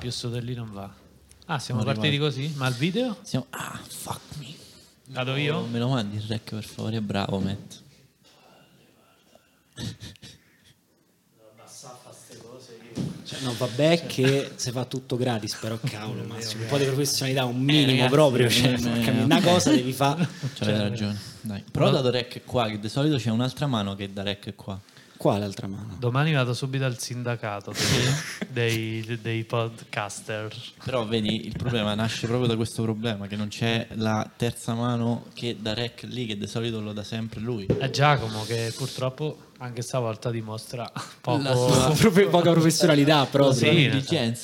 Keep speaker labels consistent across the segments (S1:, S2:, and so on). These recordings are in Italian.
S1: Più su di lì non va. Ah, siamo
S2: Non
S1: partiti
S2: ricordo.
S1: così? Ma il video?
S2: Siamo... Ah, fuck me.
S1: Vado io?
S2: Oh, me lo mandi il rec per favore, bravo Matt.
S3: Cioè, no, vabbè che si fa tutto gratis, però cavolo, Massimo, un po' di professionalità, un minimo proprio, cioè,
S2: eh,
S3: porca
S2: eh,
S3: una cosa devi fare.
S2: C'avete ragione. Dai. Però dato rec qua, che di solito c'è un'altra mano che da rec qua.
S3: Quale altra mano?
S1: Domani vado subito al sindacato dei, dei, dei podcaster.
S2: Però vedi, il problema nasce proprio da questo problema, che non c'è la terza mano che da rec lì, che di solito lo dà sempre lui.
S1: È Giacomo che purtroppo anche stavolta dimostra poco...
S2: La sua-
S3: Proprio poca professionalità proprio.
S1: Sì,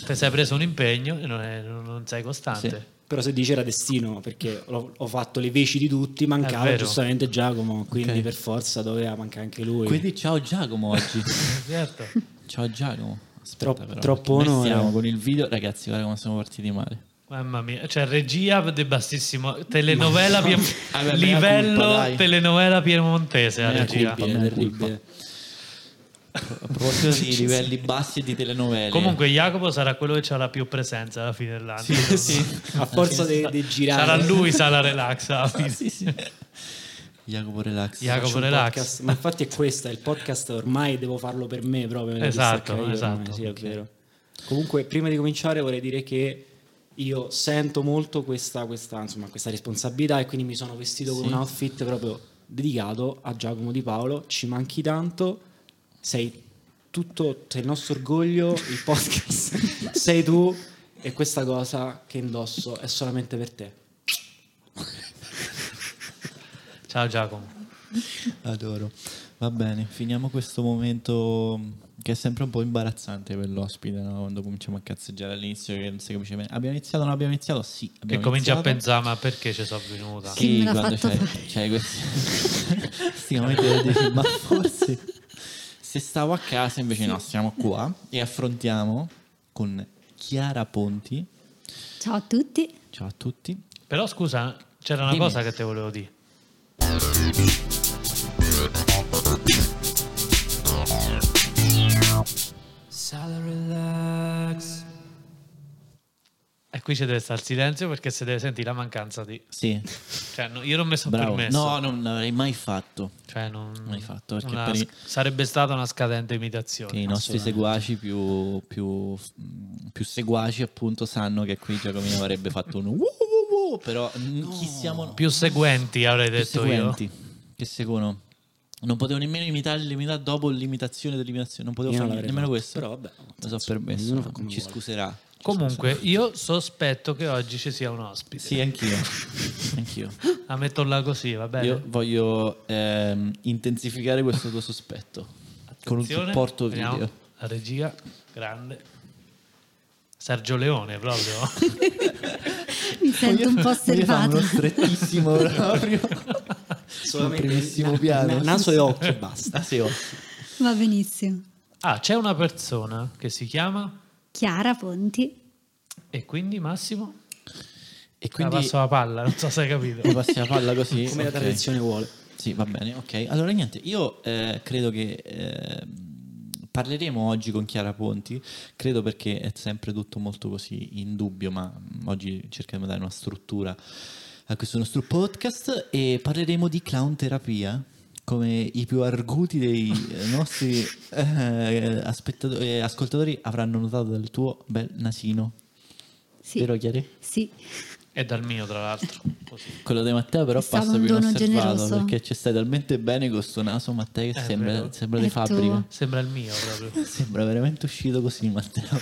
S1: ti sei preso un impegno e non, è- non sei costante.
S2: Sì.
S3: Però se dice era destino, perché l'ho- ho fatto le veci di tutti, mancava giustamente Giacomo, quindi
S2: Ok.
S3: per forza doveva mancare anche lui.
S2: Quindi ciao Giacomo oggi.
S1: Certo.
S2: ciao Giacomo. Aspetta
S3: Troppo-
S2: però,
S3: troppo onore.
S2: Siamo con il video, ragazzi, guarda come siamo partiti male.
S1: Mamma mia, cioè regia di bassissimo, telenovela
S2: mea
S1: livello
S2: culpa,
S1: telenovela piemontese la
S2: Mea
S1: regia.
S2: culpa.
S3: terribile,
S2: mea
S3: terribile.
S2: A proposito di livelli bassi e di telenovele.
S1: Comunque Jacopo sarà quello che ha la più presenza alla fine dell'anno.
S3: A forza di, di girare.
S1: Sarà lui, sarà relax alla fine.
S2: sì, sì. Jacopo relax.
S1: Jacopo relax.
S3: podcast, Ma infatti è questa, il podcast ormai devo farlo per me proprio.
S1: Esatto, esatto.
S3: Sì, è vero. Comunque, prima di cominciare vorrei dire che io sento molto questa, questa, insomma, questa responsabilità e quindi mi sono vestito con
S2: Sì.
S3: un outfit proprio dedicato a Giacomo Di Paolo. Ci manchi tanto, sei tutto, sei il nostro orgoglio, il podcast sei tu e questa cosa che indosso è solamente per te.
S1: Ciao Giacomo.
S2: Adoro. Va bene, finiamo questo momento che è sempre un po' imbarazzante per l'ospite, no? quando cominciamo a cazzeggiare all'inizio che non si capisce bene. Abbiamo iniziato o non abbiamo iniziato? Sì,
S1: Che
S2: abbiamo
S1: cominci a
S2: iniziato.
S1: pensare, ma perché ci sono venuta?
S2: Sì, quando
S4: fare?
S2: c'hai questi, dove dici, ma forse se stavo a casa invece no, siamo qua e affrontiamo con Chiara Ponti.
S4: Ciao a tutti.
S2: Ciao a tutti.
S1: Però scusa, c'era una
S2: Dimmi.
S1: cosa che te volevo dire. Qui ci deve stare il silenzio perché si deve sentire la mancanza di...
S2: Sì,
S1: Cioè, no, io non mi sono
S2: bravo.
S1: permesso.
S2: No, non l'avrei mai fatto.
S1: Cioè, non...
S2: Mai fatto,
S1: una-
S2: per
S1: Sarebbe stata una scadente imitazione.
S2: Che i nostri seguaci più, più, più seguaci appunto sanno che qui Giacomino avrebbe fatto un uh, uh, uh, però mm, chi siamo
S1: Più seguenti avrei
S2: più
S1: detto
S2: seguenti che seguono non potevo nemmeno imitare l'imitare dopo l'imitazione dell'imitazione non potevo
S3: Io
S2: fare nemmeno questo
S3: però vabbè,
S2: lo so
S3: insomma,
S2: permesso ci
S3: vuole.
S2: scuserà
S1: io. Comunque, io sospetto che oggi ci sia un ospite.
S2: sì anch'io anch'io
S1: La metto là così, va bene?
S2: io voglio ehm, intensificare questo tuo sospetto con un
S1: Attenzione,
S2: supporto
S1: vediamo.
S2: video
S1: La regia, grande. Sergio Leone proprio.
S4: Mi sento un po' osservata.
S2: strettissimo proprio sul primissimo
S3: na-
S2: piano
S3: na- naso e occhio e basta.
S2: Ah, sì, oh.
S4: Va benissimo.
S1: ah, c'è una persona che si chiama
S4: Chiara Ponti.
S1: e quindi Massimo?
S2: E
S1: Quindi...
S2: quindi
S1: passo la palla, non so se hai capito.
S2: mi passi la palla così.
S3: Come la
S2: ok.
S3: tradizione vuole.
S2: Sì, va bene, ok. Allora niente, io eh, credo che eh, parleremo oggi con Chiara Ponti, credo perché è sempre tutto molto così in dubbio, ma mm, oggi cerchiamo di dare una struttura a questo nostro podcast e parleremo di clown terapia. Come i più arguti dei eh, nostri eh, aspettatori- eh, ascoltatori avranno notato dal tuo bel nasino.
S4: Sì.
S2: Vero Chiari?
S4: Sì.
S1: E dal mio, tra l'altro. Così.
S2: Quello di Matteo però passa più inosservato
S4: generoso.
S2: perché ci stai talmente bene con sto naso Matteo che
S1: È
S2: sembra, sembra di fabbrica.
S1: Sembra il mio proprio.
S2: Sembra veramente uscito così Matteo.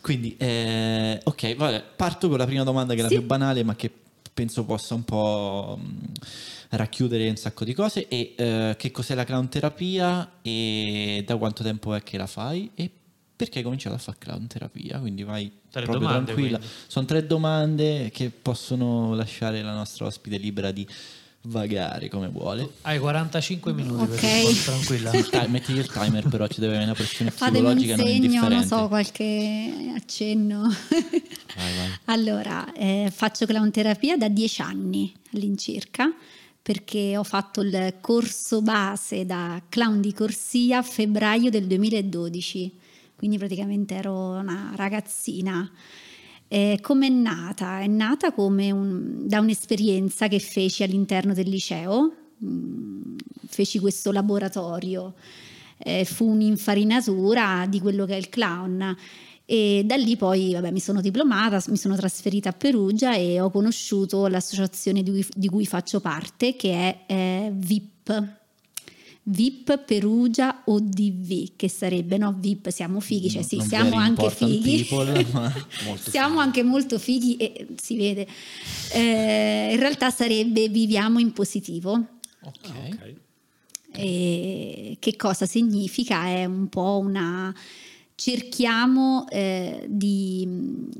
S2: Quindi, eh, ok, vabbè, parto con la prima domanda che è la
S4: Sì.
S2: più banale ma che penso possa un po' mh, racchiudere un sacco di cose. E eh, che cos'è la clown terapia e da quanto tempo è che la fai e perché hai cominciato a fare clown terapia? Quindi vai
S1: Tre
S2: proprio
S1: domande,
S2: tranquilla.
S1: quindi.
S2: Sono tre domande che possono lasciare la nostra ospite libera di vagare come vuole.
S1: Hai 45 minuti per
S4: Ok.
S1: rispondere, tranquilla.
S2: Metti il timer, però ci deve avere una pressione
S4: Fatemi un
S2: psicologica non
S4: segno, non
S2: indifferente.
S4: so, qualche accenno.
S2: Vai, vai.
S4: allora, eh, faccio clown terapia da dieci anni all'incirca perché ho fatto il corso base da clown di corsia a febbraio del 2012. quindi praticamente ero una ragazzina. Eh, come è nata? È nata un, da un'esperienza che feci all'interno del liceo, mm, feci questo laboratorio, eh, fu un'infarinatura di quello che è il clown e da lì poi vabbè, mi sono diplomata, mi sono trasferita a Perugia e ho conosciuto l'associazione di cui, di cui faccio parte che è eh, VIP. VIP Perugia ODV, che sarebbe no VIP, siamo fighi, cioè sì,
S2: Non
S4: siamo anche fighi.
S2: people, molto
S4: siamo
S2: fighi.
S4: anche molto fighi e si vede. Eh, in realtà sarebbe viviamo in positivo.
S2: Ok.
S3: Ok.
S4: E che cosa significa? È un po' una... cerchiamo eh, di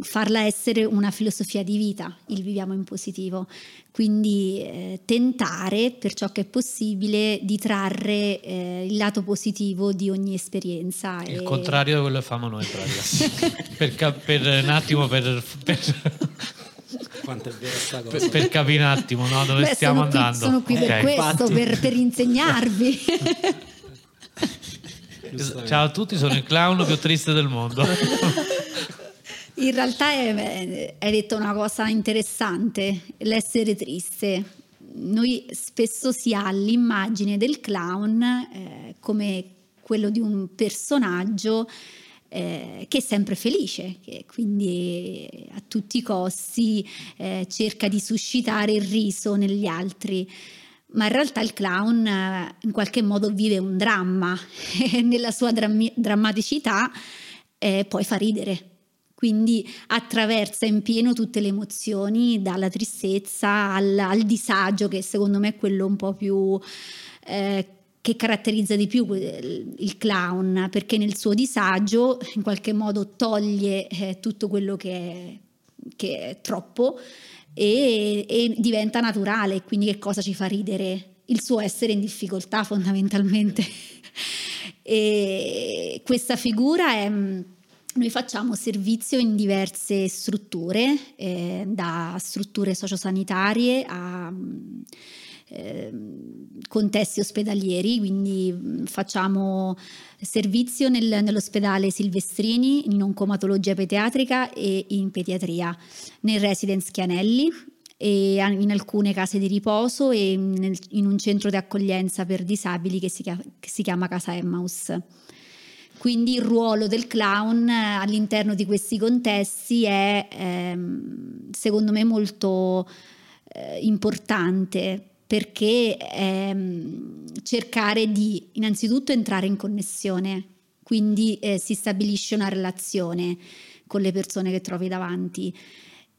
S4: farla essere una filosofia di vita, il viviamo in positivo, quindi eh, tentare per ciò che è possibile di trarre eh, il lato positivo di ogni esperienza.
S1: Il
S4: e-
S1: contrario di quello che famo noi, per, cap- per un attimo, per, per-
S3: Quanto è vera sta cosa.
S1: per- per capire un attimo no, dove
S4: Beh,
S1: stiamo
S4: sono qui-
S1: andando.
S4: sono qui per
S1: Ok.
S4: questo, per, per insegnarvi.
S1: Ciao a tutti, sono il clown più triste del mondo.
S4: In realtà hai detto una cosa interessante, l'essere triste. Noi spesso si ha l'immagine del clown eh, come quello di un personaggio eh, che è sempre felice, che quindi a tutti i costi eh, cerca di suscitare il riso negli altri. Ma in realtà il clown eh, in qualche modo vive un dramma e nella sua drammi- drammaticità eh, poi fa ridere. Quindi attraversa in pieno tutte le emozioni, dalla tristezza al, al disagio, che secondo me è quello un po' più eh, che caratterizza di più il, clown, perché nel suo disagio in qualche modo toglie eh, tutto quello che è, che è troppo e, e diventa naturale. Quindi che cosa ci fa ridere? Il suo essere in difficoltà fondamentalmente. e questa figura è... Noi facciamo servizio in diverse strutture, eh, da strutture sociosanitarie a mm, contesti ospedalieri, quindi mm, facciamo servizio nel- nell'ospedale Silvestrini in oncomatologia pediatrica e in pediatria, nel residence Chianelli e in alcune case di riposo e nel- in un centro di accoglienza per disabili che si, chia- che si chiama Casa Emmaus. Quindi il ruolo del clown eh, all'interno di questi contesti è ehm, secondo me molto eh, importante perché ehm, cercare di innanzitutto entrare in connessione, quindi eh, si stabilisce una relazione con le persone che trovi davanti.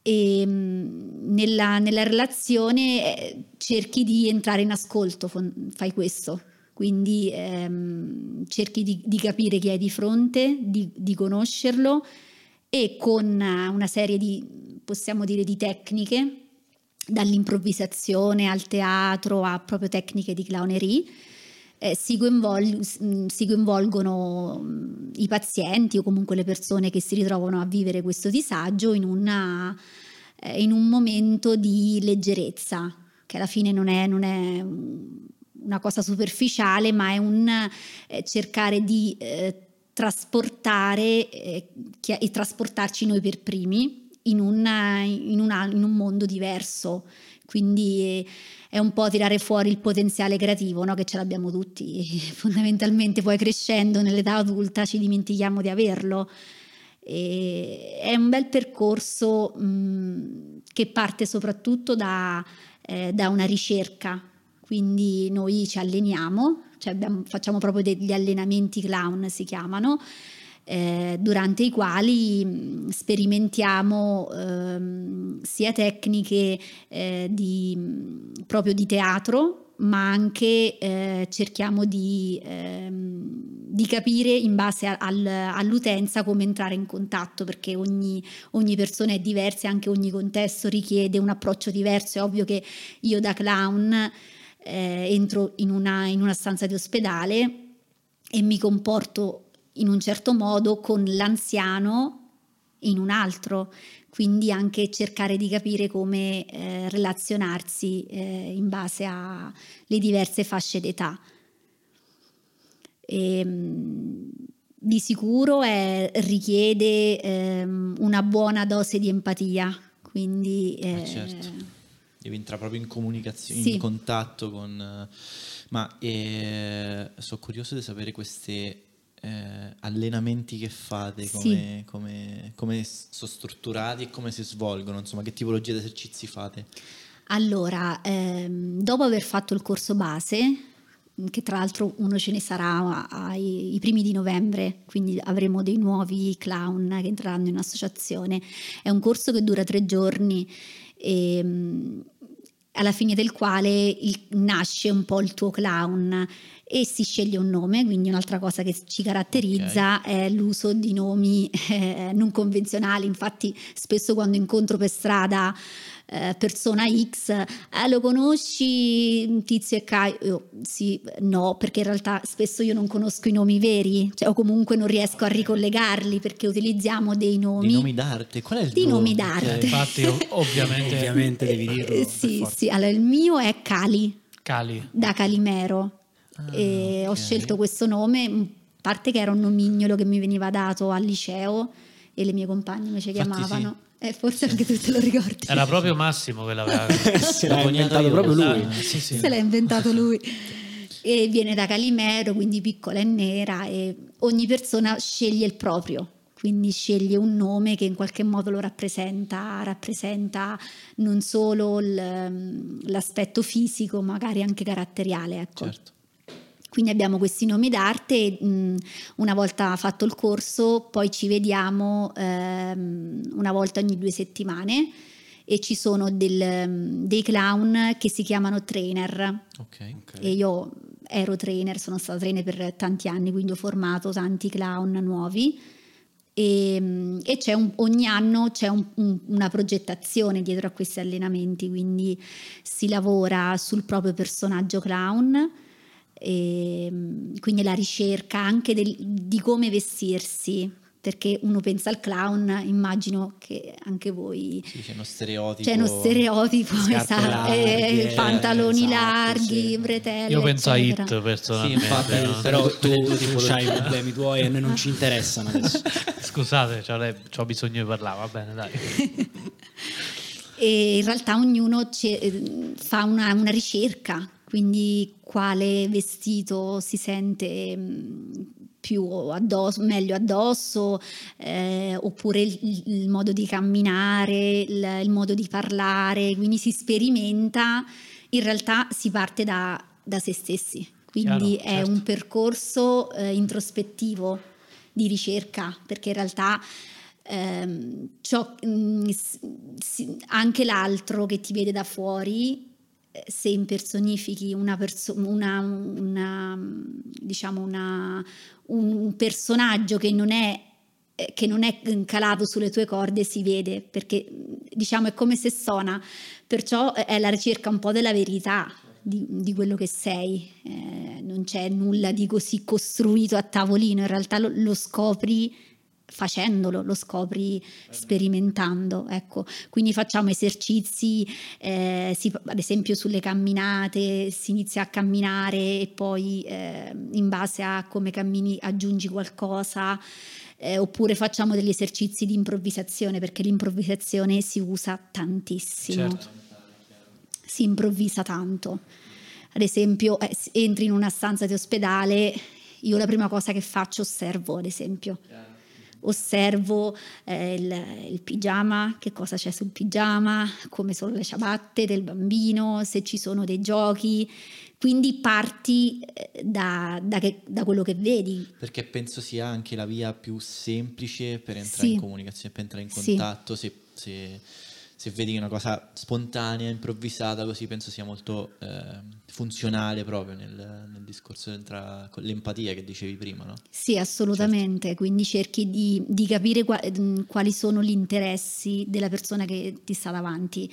S4: E mh, nella, nella relazione eh, cerchi di entrare in ascolto, fai questo, quindi ehm, cerchi di, di capire chi hai di fronte, di, di conoscerlo e con una serie di, possiamo dire, di tecniche, dall'improvvisazione al teatro a proprio tecniche di clownerie, eh, si, coinvol- mh, si coinvolgono mh, i pazienti o comunque le persone che si ritrovano a vivere questo disagio in, una, eh, in un momento di leggerezza, che alla fine non è, non è una cosa superficiale, ma è un eh, cercare di trasportare e trasportarci noi per primi in, una- in una- in un mondo diverso. Quindi è un po' tirare fuori il potenziale creativo, no? che ce l'abbiamo tutti. Fondamentalmente poi crescendo nell'età adulta ci dimentichiamo di averlo. E è un bel percorso mh, che parte soprattutto da, eh, da una ricerca, quindi noi ci alleniamo, cioè abbiamo- facciamo proprio degli allenamenti clown si chiamano, eh, durante i quali mh, sperimentiamo ehm, sia tecniche eh, di, mh, proprio di teatro, ma anche eh, cerchiamo di, ehm, di capire in base al- all'utenza come entrare in contatto, perché ogni, ogni persona è diversa e anche ogni contesto richiede un approccio diverso. È ovvio che io da clown eh, entro in una, in una stanza di ospedale e mi comporto in un certo modo con l'anziano in un altro, quindi anche cercare di capire come eh, relazionarsi eh, in base alle diverse fasce d'età. E, mh, di sicuro è- richiede ehm, una buona dose di empatia, quindi
S2: Eh,
S4: eh,
S2: certo. Devi entrare proprio in comunicazione,
S4: Sì.
S2: in contatto con... eh, ma eh, sono curioso di sapere questi allenamenti che fate,
S4: Sì.
S2: come, come- come sono strutturati e come si svolgono, insomma, che tipologia di esercizi fate?
S4: Allora, ehm, dopo aver fatto il corso base, che tra l'altro uno ce ne sarà ai i primi di novembre, quindi avremo dei nuovi clown che entreranno in associazione. È un corso che dura tre giorni e mm, alla fine del quale il- nasce un po' il tuo clown e si sceglie un nome, quindi un'altra cosa che ci caratterizza è l'uso di nomi eh, non convenzionali. Infatti spesso quando incontro per strada eh, persona X, "Ah, lo conosci Tizio e Caio? Io, sì, no, perché in realtà spesso io non conosco i nomi veri, cioè, o comunque non riesco a ricollegarli perché utilizziamo dei nomi.
S2: Di nomi d'arte? Qual è il
S4: Di nomi d'arte.
S2: Ok.
S1: Infatti, ov- ovviamente,
S3: Ovviamente devi dirlo.
S4: Eh,
S3: per
S4: sì, sì, allora il mio è Cali,
S1: Cali.
S4: da Calimero. e ho
S2: ok.
S4: scelto questo nome, a parte che era un nomignolo che mi veniva dato al liceo e le mie compagne mi ci
S2: Infatti
S4: chiamavano. Eh, forse anche tu te lo ricordi.
S1: Era proprio Massimo che l'aveva.
S3: Se l'ha inventato
S2: io,
S3: proprio lui.
S1: Sì, sì.
S4: Se l'ha inventato lui. E viene da Calimero, quindi piccola e nera, e ogni persona sceglie il proprio. Quindi sceglie un nome che in qualche modo lo rappresenta, rappresenta non solo il- l'aspetto fisico, magari anche caratteriale. Ecco.
S2: Certo.
S4: Quindi abbiamo questi nomi d'arte e una volta fatto il corso poi ci vediamo ehm, una volta ogni due settimane e ci sono del- dei clown che si chiamano trainer.
S2: Ok.
S4: e io ero trainer, sono stata trainer per tanti anni, quindi ho formato tanti clown nuovi. E, e c'è un- ogni anno c'è un- un- una progettazione dietro a questi allenamenti, quindi si lavora sul proprio personaggio clown, e, mh, quindi la ricerca anche del- di come vestirsi, perché uno pensa al clown, immagino che anche voi
S2: Sì, c'è uno stereotipo.
S4: c'è uno stereotipo, esatto,
S3: larghe,
S4: eh, pantaloni
S3: esatto,
S4: larghi,
S3: sì.
S4: bretelle.
S1: Io penso a
S4: eccetera.
S1: Hit personalmente.
S2: Sì, infatti,
S1: no?
S3: Però tu,
S2: tipologie.
S3: hai i problemi tuoi e a noi non ci interessano adesso.
S1: Scusate, ho bisogno di parlare, va bene, dai.
S4: E in realtà ognuno eh, fa una, una ricerca, quindi quale vestito si sente mh, più addosso, meglio addosso, eh, oppure il, il modo di camminare, il, il modo di parlare, quindi si sperimenta, in realtà si parte da, da se stessi, quindi
S1: Chiaro,
S4: è
S1: certo.
S4: un percorso eh, introspettivo di ricerca, perché in realtà ehm, ciò- mh, s- si- anche l'altro che ti vede da fuori, se impersonifichi una persona, una, una, diciamo una, un personaggio che non è eh, che non è calato sulle tue corde si vede perché diciamo è come se suona perciò è la ricerca un po' della verità di, di quello che sei. Eh, non c'è nulla di così costruito a tavolino. In realtà lo, lo scopri facendolo, lo scopri sperimentando, ecco. Quindi facciamo esercizi, eh, si- ad esempio sulle camminate, si inizia a camminare e poi eh, in base a come cammini aggiungi qualcosa, eh, oppure facciamo degli esercizi di improvvisazione perché l'improvvisazione si usa tantissimo
S1: Certo.
S4: si improvvisa tanto. Ad esempio, eh, entri in una stanza di ospedale, io la prima cosa che faccio osservo, ad esempio. Osservo eh, il, il pigiama, che cosa c'è sul pigiama, come sono le ciabatte del bambino, se ci sono dei giochi. Quindi parti eh, da, da che- da quello che vedi.
S2: Perché penso sia anche la via più semplice per entrare
S4: Sì.
S2: in comunicazione, per entrare in
S4: Sì.
S2: contatto. Se, se- se vedi una cosa spontanea, improvvisata, così penso sia molto eh, funzionale proprio nel, nel discorso tra l'empatia che dicevi prima, no?
S4: Sì, assolutamente. Quindi cerchi di, di capire qua- ehm, quali sono gli interessi della persona che ti sta davanti.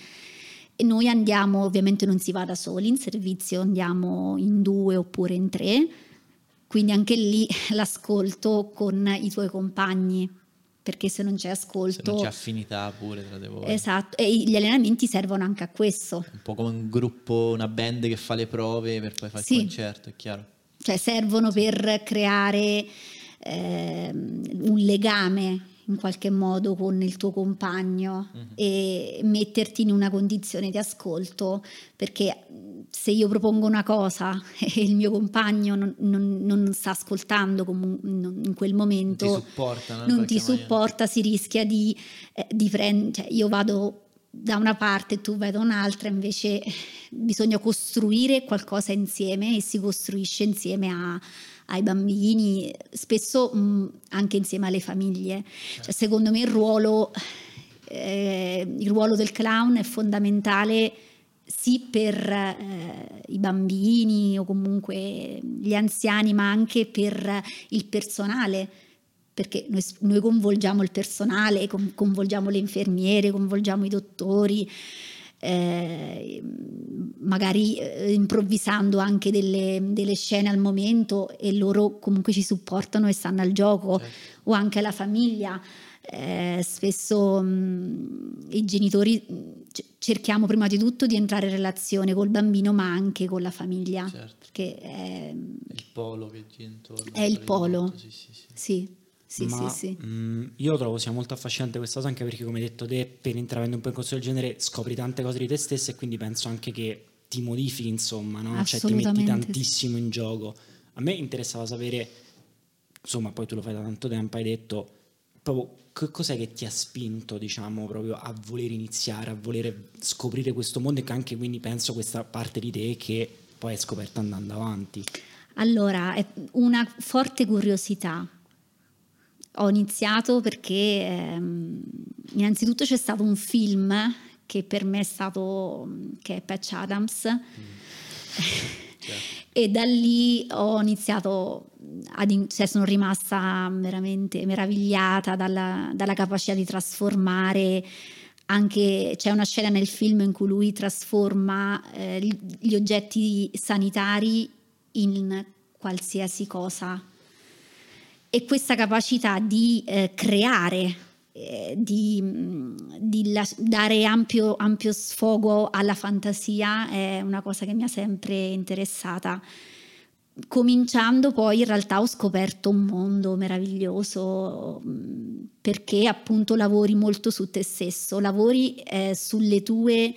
S4: E noi andiamo, ovviamente non si va da soli in servizio, andiamo in due oppure in tre, quindi anche lì l'ascolto con i tuoi compagni, perché se non c'è
S2: Se
S4: ascolto...
S2: non c'è affinità pure tra di voi.
S4: Esatto, e gli allenamenti servono anche a questo.
S2: Un po' come un gruppo, una band che fa le prove per poi fare
S4: Sì.
S2: il concerto, è chiaro.
S4: cioè servono per creare ehm, un legame in qualche modo con il tuo compagno
S2: Mhm.
S4: e metterti in una condizione di ascolto perché se io propongo una cosa e il mio compagno non, non- non sta ascoltando in quel momento
S2: Non ti supportano in
S4: non ti supporta si rischia di, eh, di prendere cioè io vado da una parte e tu vai da un'altra invece bisogna costruire qualcosa insieme e si costruisce insieme a- ai bambini spesso mh, anche insieme alle famiglie. Cioè, secondo me il ruolo eh, il ruolo del clown è fondamentale sì per eh, i bambini o comunque gli anziani, ma anche per il personale, perché noi, noi coinvolgiamo il personale, con- coinvolgiamo le infermiere, coinvolgiamo i dottori, eh, magari eh, improvvisando anche delle, delle scene al momento e loro comunque ci supportano e stanno al gioco
S2: Certo.
S4: o anche la famiglia. Eh, spesso mh, i genitori mh, c- cerchiamo prima di tutto di entrare in relazione col bambino ma anche con la famiglia
S2: Certo.
S4: perché è,
S2: Il polo che gira intorno.
S4: È il polo.
S2: Sì, sì, sì.
S4: sì, sì,
S3: Ma,
S4: sì, sì.
S3: mh, io trovo sia molto affascinante questa cosa anche perché come hai detto te per intraprendere un percorso del genere scopri tante cose di te stesso e quindi penso anche che ti modifichi insomma no? cioè ti metti tantissimo in gioco a me interessava sapere insomma poi tu lo fai da tanto tempo hai detto proprio che cos'è che ti ha spinto diciamo proprio a voler iniziare a voler scoprire questo mondo e che anche quindi penso questa parte di te che poi hai scoperto andando avanti?
S4: Allora, è una forte curiosità. Ho iniziato perché ehm, innanzitutto c'è stato un film che per me è stato, che è Patch Adams, e da lì ho iniziato, ad cioè sono rimasta veramente meravigliata dalla, dalla capacità di trasformare anche c'è una scena nel film in cui lui trasforma eh, gli oggetti sanitari in qualsiasi cosa. E questa capacità di eh, creare eh, di, mh, di las- dare ampio, ampio sfogo alla fantasia è una cosa che mi ha sempre interessata. Cominciando poi in realtà ho scoperto un mondo meraviglioso mh, perché appunto lavori molto su te stesso, lavori eh, sulle tue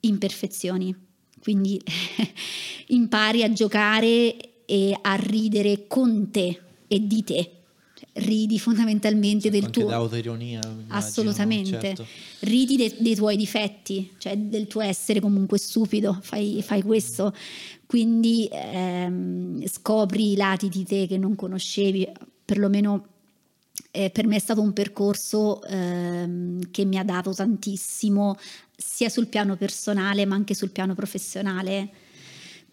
S4: imperfezioni, quindi impari a giocare e a ridere con te e di te, ridi fondamentalmente del
S2: Anche
S4: tuo...
S2: no?
S4: Assolutamente.
S2: Certo.
S4: Ridi de- dei tuoi difetti, cioè del tuo essere comunque stupido, fai, fai questo. Quindi ehm, scopri i lati di te che non conoscevi, perlomeno eh, per me è stato un percorso ehm, che mi ha dato tantissimo, sia sul piano personale ma anche sul piano professionale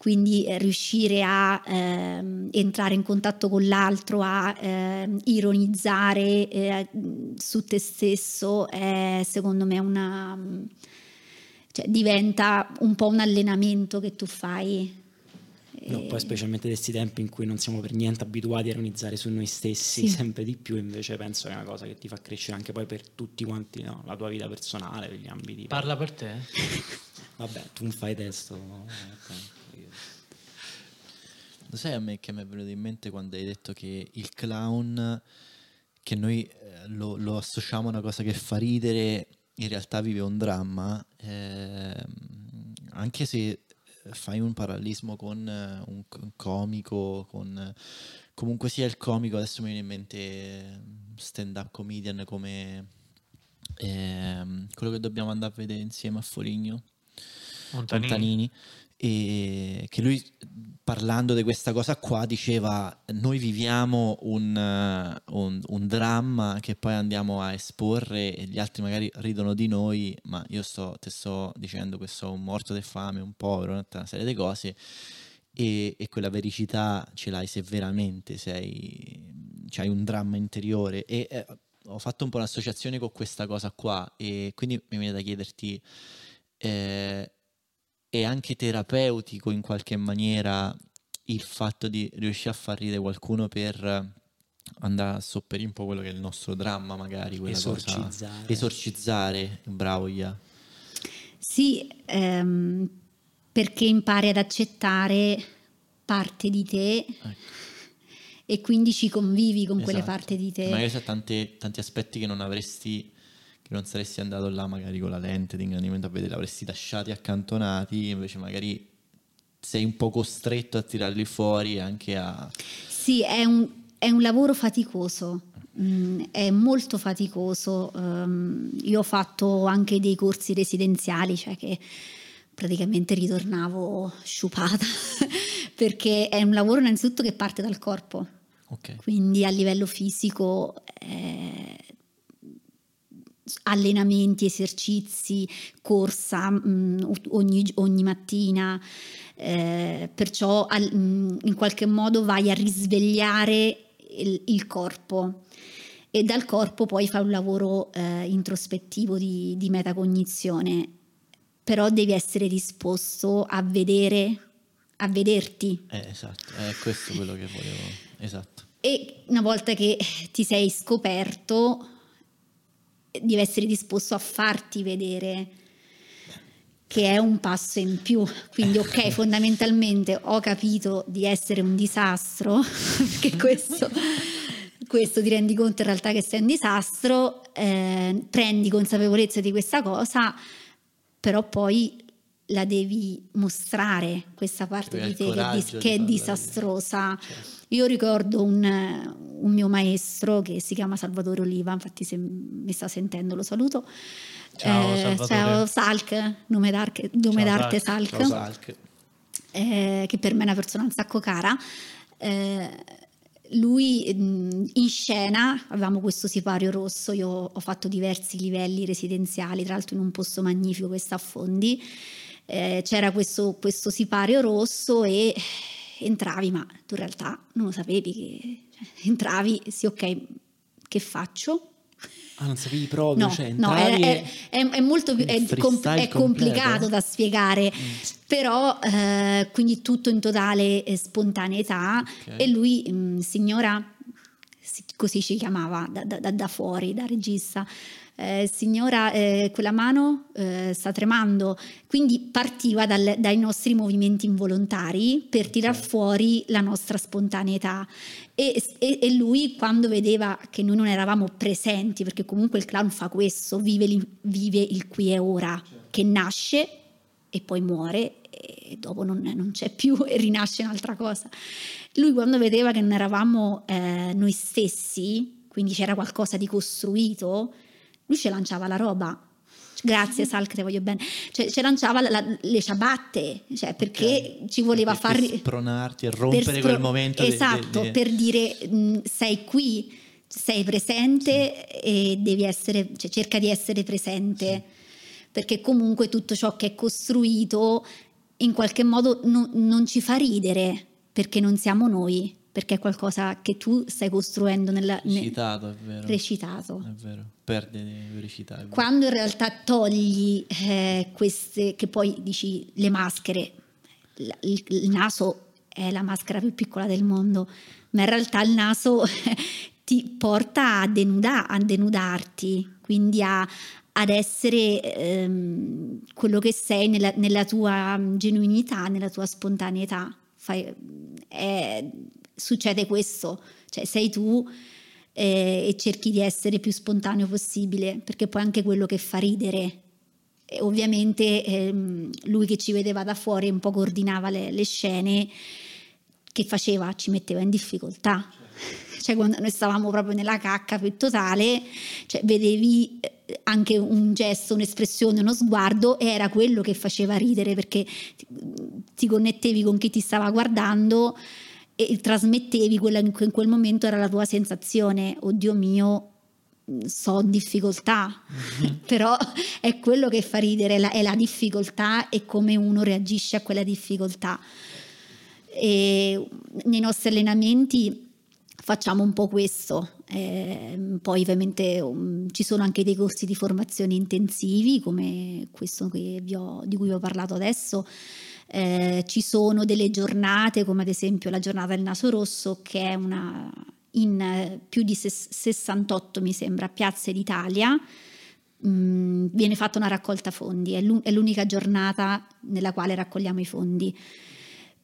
S4: quindi eh, riuscire a ehm, entrare in contatto con l'altro, a ehm, ironizzare eh, su te stesso è secondo me una cioè, diventa un po' un allenamento che tu fai.
S3: No, poi specialmente in questi tempi in cui non siamo per niente abituati a ironizzare su noi stessi
S4: Sì.
S3: sempre di più, invece penso che è una cosa che ti fa crescere anche poi per tutti quanti, no? la tua vita personale, per gli ambiti.
S1: Parla per te?
S3: Vabbè, tu non fai testo. no?
S2: Lo sai a me che mi è venuto in mente quando hai detto che il clown, che noi eh, lo, lo associamo a una cosa che fa ridere, in realtà vive un dramma, ehm, anche se eh, fai un parallelismo con eh, un comico, con eh, comunque sia il comico, adesso mi viene in mente eh, stand-up comedian come ehm, quello che dobbiamo andare a vedere insieme a Foligno.
S1: Montanini.
S2: Montanini e che lui parlando di questa cosa qua diceva noi viviamo un, eh, un- un dramma che poi andiamo a esporre e gli altri magari ridono di noi ma io sto, te sto dicendo che sono un morto di fame, un povero, una serie di cose e, e quella vericità ce l'hai se veramente sei, c'hai un dramma interiore. E eh, ho fatto un po' un'associazione con questa cosa qua e quindi mi viene da chiederti eh, è anche terapeutico in qualche maniera il fatto di riuscire a far ridere qualcuno per andare a sopperire un po' quello che è il nostro dramma magari quella
S3: Esorcizzare.
S2: cosa esorcizzare bravo Ia
S4: Sì, ehm, perché impari ad accettare parte di te
S2: Ecco.
S4: e quindi ci convivi con quelle
S2: Esatto.
S4: parti di te.
S2: Magari c'è tanti aspetti che non avresti, che non saresti andato là magari con la lente di ingrandimento a vedere, avresti lasciati accantonati, invece magari sei un po' costretto a tirarli fuori anche a...
S4: Sì, è un, è un lavoro faticoso, mm, è molto faticoso. ehm, io ho fatto anche dei corsi residenziali, cioè che praticamente ritornavo sciupata, perché è un lavoro innanzitutto che parte dal corpo,
S2: Ok.
S4: quindi a livello fisico eh, allenamenti, esercizi, corsa mm, ogni, ogni mattina, eh, perciò al- mm, in qualche modo vai a risvegliare il, il corpo e dal corpo poi fai un lavoro eh, introspettivo di, di metacognizione, però devi essere disposto a vedere, a vederti.
S2: Eh, esatto, è questo quello che volevo... Esatto.
S4: e una volta che ti sei scoperto, devi essere disposto a farti vedere che è un passo in più. Quindi, ok, fondamentalmente ho capito di essere un disastro, perché questo, questo ti rendi conto in realtà che sei un disastro, eh, prendi consapevolezza di questa cosa, però poi la devi mostrare questa parte di te che, è dis- che è disastrosa.
S2: Certo.
S4: Io ricordo un, un mio maestro che si chiama Salvatore Oliva, infatti se mi sta sentendo lo saluto.
S1: Ciao,
S4: Eh,
S1: Salvatore.
S4: ciao Salk, nome d'arte, nome
S1: Ciao,
S4: d'arte
S1: Salk.
S4: Salk,
S2: Salk.
S4: eh, che per me è una persona un sacco cara. Eh, lui mh, in scena avevamo questo sipario rosso, io ho fatto diversi livelli residenziali, tra l'altro in un posto magnifico che sta a Fondi. Eh, c'era questo, questo sipario rosso e entravi, ma tu in realtà non lo sapevi che cioè, entravi, sì, ok, che faccio?
S3: Ah, non sapevi proprio,
S4: No,
S3: cioè
S4: no, è,
S3: e-
S4: è- è molto più, è,
S2: Il
S4: com-
S2: freestyle
S4: è complicato da spiegare, però eh, quindi tutto in totale eh, spontaneità
S2: Ok.
S4: e lui, mh, signora, si- così ci chiamava da, da- da- da fuori, da regista, eh, signora, eh, quella mano eh, sta tremando, quindi partiva dal- dai nostri movimenti involontari per tirar fuori la nostra spontaneità. E, e- e lui quando vedeva che noi non eravamo presenti, perché comunque il clown fa questo, vive, vive il qui e ora, che nasce e poi muore e dopo non, non c'è più e rinasce un'altra cosa. Lui quando vedeva che non eravamo eh, noi stessi, quindi c'era qualcosa di costruito, lui ci lanciava la roba. Grazie Salk, te voglio bene. Cioè, ci lanciava la- le ciabatte, cioè, perché ci voleva far...
S2: per spronarti e rompere
S4: per
S2: quel momento de- de-
S4: Esatto,
S2: de-
S4: per dire mh, sei qui, sei presente e devi essere, cioè, cerca di essere presente, perché comunque tutto ciò che è costruito in qualche modo non- non ci fa ridere, perché non siamo noi, perché è qualcosa che tu stai costruendo nella, ne-
S2: Recitato, è vero.
S4: recitato.
S2: È vero, perde vericità.
S4: Quando in realtà togli eh, queste, che poi dici le maschere, la- il, il naso è la maschera più piccola del mondo, ma in realtà il naso ti porta a, denuda- a denudarti, quindi a- ad essere ehm, quello che sei nella, nella tua genuinità, nella tua spontaneità. Fai- è- succede questo, cioè sei tu eh, e cerchi di essere più spontaneo possibile, perché poi anche quello che fa ridere. E ovviamente ehm, lui che ci vedeva da fuori un po' coordinava le, le scene, che faceva? Ci metteva in difficoltà. Cioè quando noi stavamo proprio nella cacca più totale, cioè, vedevi eh, anche un gesto, un'espressione, uno sguardo e era quello che faceva ridere perché ti connettevi con chi ti stava guardando e trasmettevi quella che in quel momento era la tua sensazione, oddio mio, so difficoltà, però è quello che fa ridere, la- è la difficoltà e come uno reagisce a quella difficoltà. E nei nostri allenamenti facciamo un po' questo, eh, poi ovviamente um, ci sono anche dei corsi di formazione intensivi come questo che vi ho- di cui vi ho parlato adesso, eh, ci sono delle giornate come ad esempio la giornata del naso rosso che è una in eh, più di ses- 68 mi sembra piazze d'Italia Mm, viene fatta una raccolta fondi, è l'u- è l'unica giornata nella quale raccogliamo i fondi.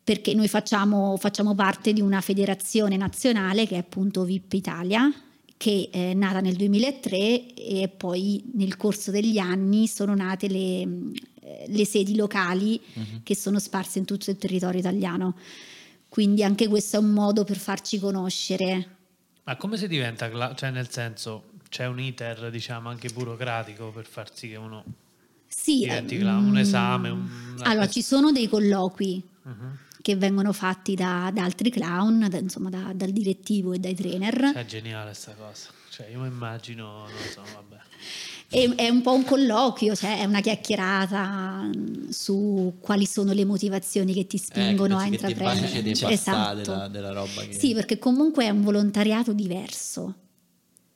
S4: perché noi facciamo, facciamo parte di una federazione nazionale che è appunto VIP Italia, che è nata nel 2003 e poi nel corso degli anni sono nate le, le sedi locali uh-huh. che sono sparse in tutto il territorio italiano. Quindi anche questo è un modo per farci conoscere.
S1: Ma come si diventa, cioè nel senso c'è un iter diciamo anche burocratico per far sì che uno
S4: sì,
S1: diventi um, un esame? Un...
S4: Allora ci sono dei colloqui. Uh-huh che vengono fatti da, da altri clown, da, insomma da, dal direttivo e dai trainer.
S1: È geniale questa cosa, cioè io mi immagino, non so, vabbè.
S4: È, è, un po' un colloquio, cioè è una chiacchierata su quali sono le motivazioni che ti spingono
S2: eh,
S4: a intraprendere.
S2: Cioè, esatto. della, della roba che...
S4: Sì, perché comunque è un volontariato diverso.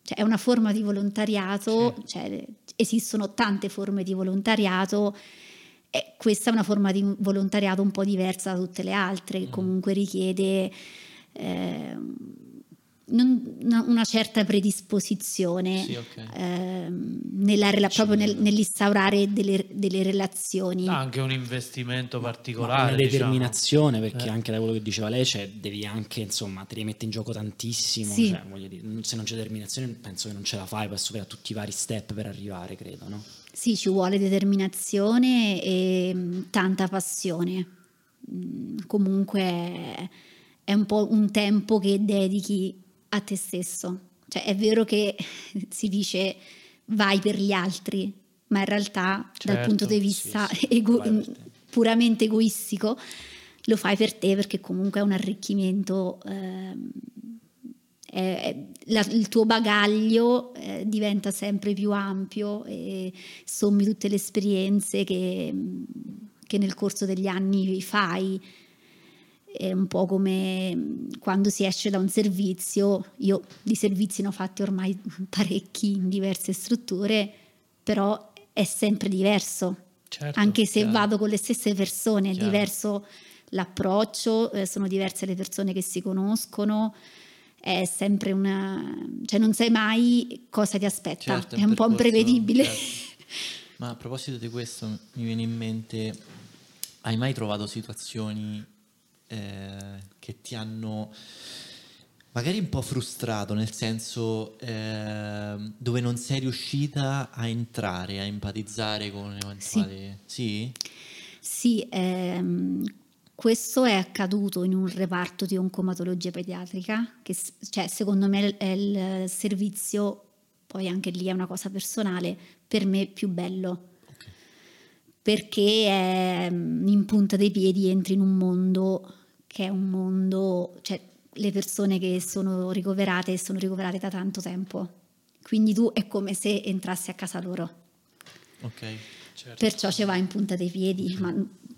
S4: Cioè è una forma di volontariato, sì. cioè, esistono tante forme di volontariato e questa è una forma di volontariato un po' diversa da tutte le altre, che mm. comunque richiede eh, non, una certa predisposizione sì, okay. eh, nella, proprio nel, nell'instaurare delle, delle relazioni.
S1: Ah, anche un investimento particolare.
S3: una diciamo. determinazione, diciamo. perché eh. anche da quello che diceva lei, cioè, devi anche, insomma, ti rimette in gioco tantissimo. Sì. Cioè, dire, se non c'è determinazione, penso che non ce la fai per superare tutti i vari step per arrivare, credo, no?
S4: Sì, ci vuole determinazione e mm, tanta passione. Mm, comunque è un po' un tempo che dedichi a te stesso. Cioè è vero che si dice vai per gli altri, ma in realtà certo, dal punto di vista sì, sì, ego- puramente egoistico lo fai per te perché comunque è un arricchimento eh, eh, la, il tuo bagaglio eh, diventa sempre più ampio e sommi tutte le esperienze che, che nel corso degli anni fai. È un po' come quando si esce da un servizio, io di servizi ne ho fatti ormai parecchi in diverse strutture, però è sempre diverso. Certo, Anche se chiaro. vado con le stesse persone, è chiaro. diverso l'approccio, eh, sono diverse le persone che si conoscono, è sempre una... cioè non sai mai cosa ti aspetta, certo, è un po' imprevedibile. Certo.
S2: Ma a proposito di questo mi viene in mente, hai mai trovato situazioni eh, che ti hanno magari un po' frustrato, nel senso eh, dove non sei riuscita a entrare, a empatizzare con eventuali...
S4: Sì? Sì, sì ehm, questo è accaduto in un reparto di oncomatologia pediatrica, che cioè, secondo me è il servizio, poi anche lì è una cosa personale, per me più bello. Perché è, mm, in punta dei piedi entri in un mondo che è un mondo, cioè le persone che sono ricoverate sono ricoverate da tanto tempo. Quindi tu è come se entrassi a casa loro.
S2: Ok.
S4: Certo. Perciò ci va in punta dei piedi, ma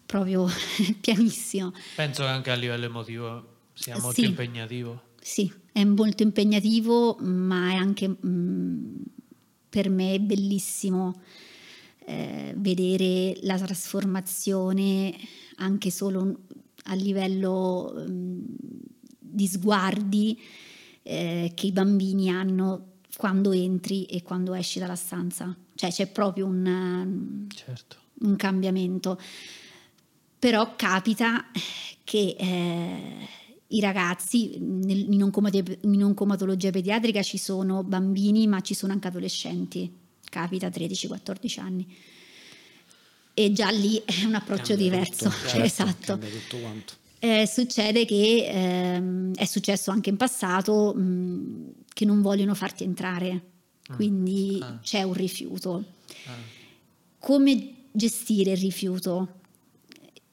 S4: proprio pianissimo.
S1: Penso che anche a livello emotivo sia molto sì, impegnativo.
S4: Sì, è molto impegnativo, ma è anche mh, mm, per me bellissimo eh, vedere la trasformazione anche solo a livello mh, mm, di sguardi eh, che i bambini hanno quando entri e quando esci dalla stanza. Cioè c'è proprio un,
S1: certo.
S4: un cambiamento però capita che eh, i ragazzi nel, in oncomatologia pediatrica ci sono bambini ma ci sono anche adolescenti, capita 13-14 anni. E già lì è un approccio cambia diverso, tutto, certo, esatto. Eh, succede che eh, è successo anche in passato mh, che non vogliono farti entrare, ah. quindi ah. c'è un rifiuto. Ah. Come gestire il rifiuto?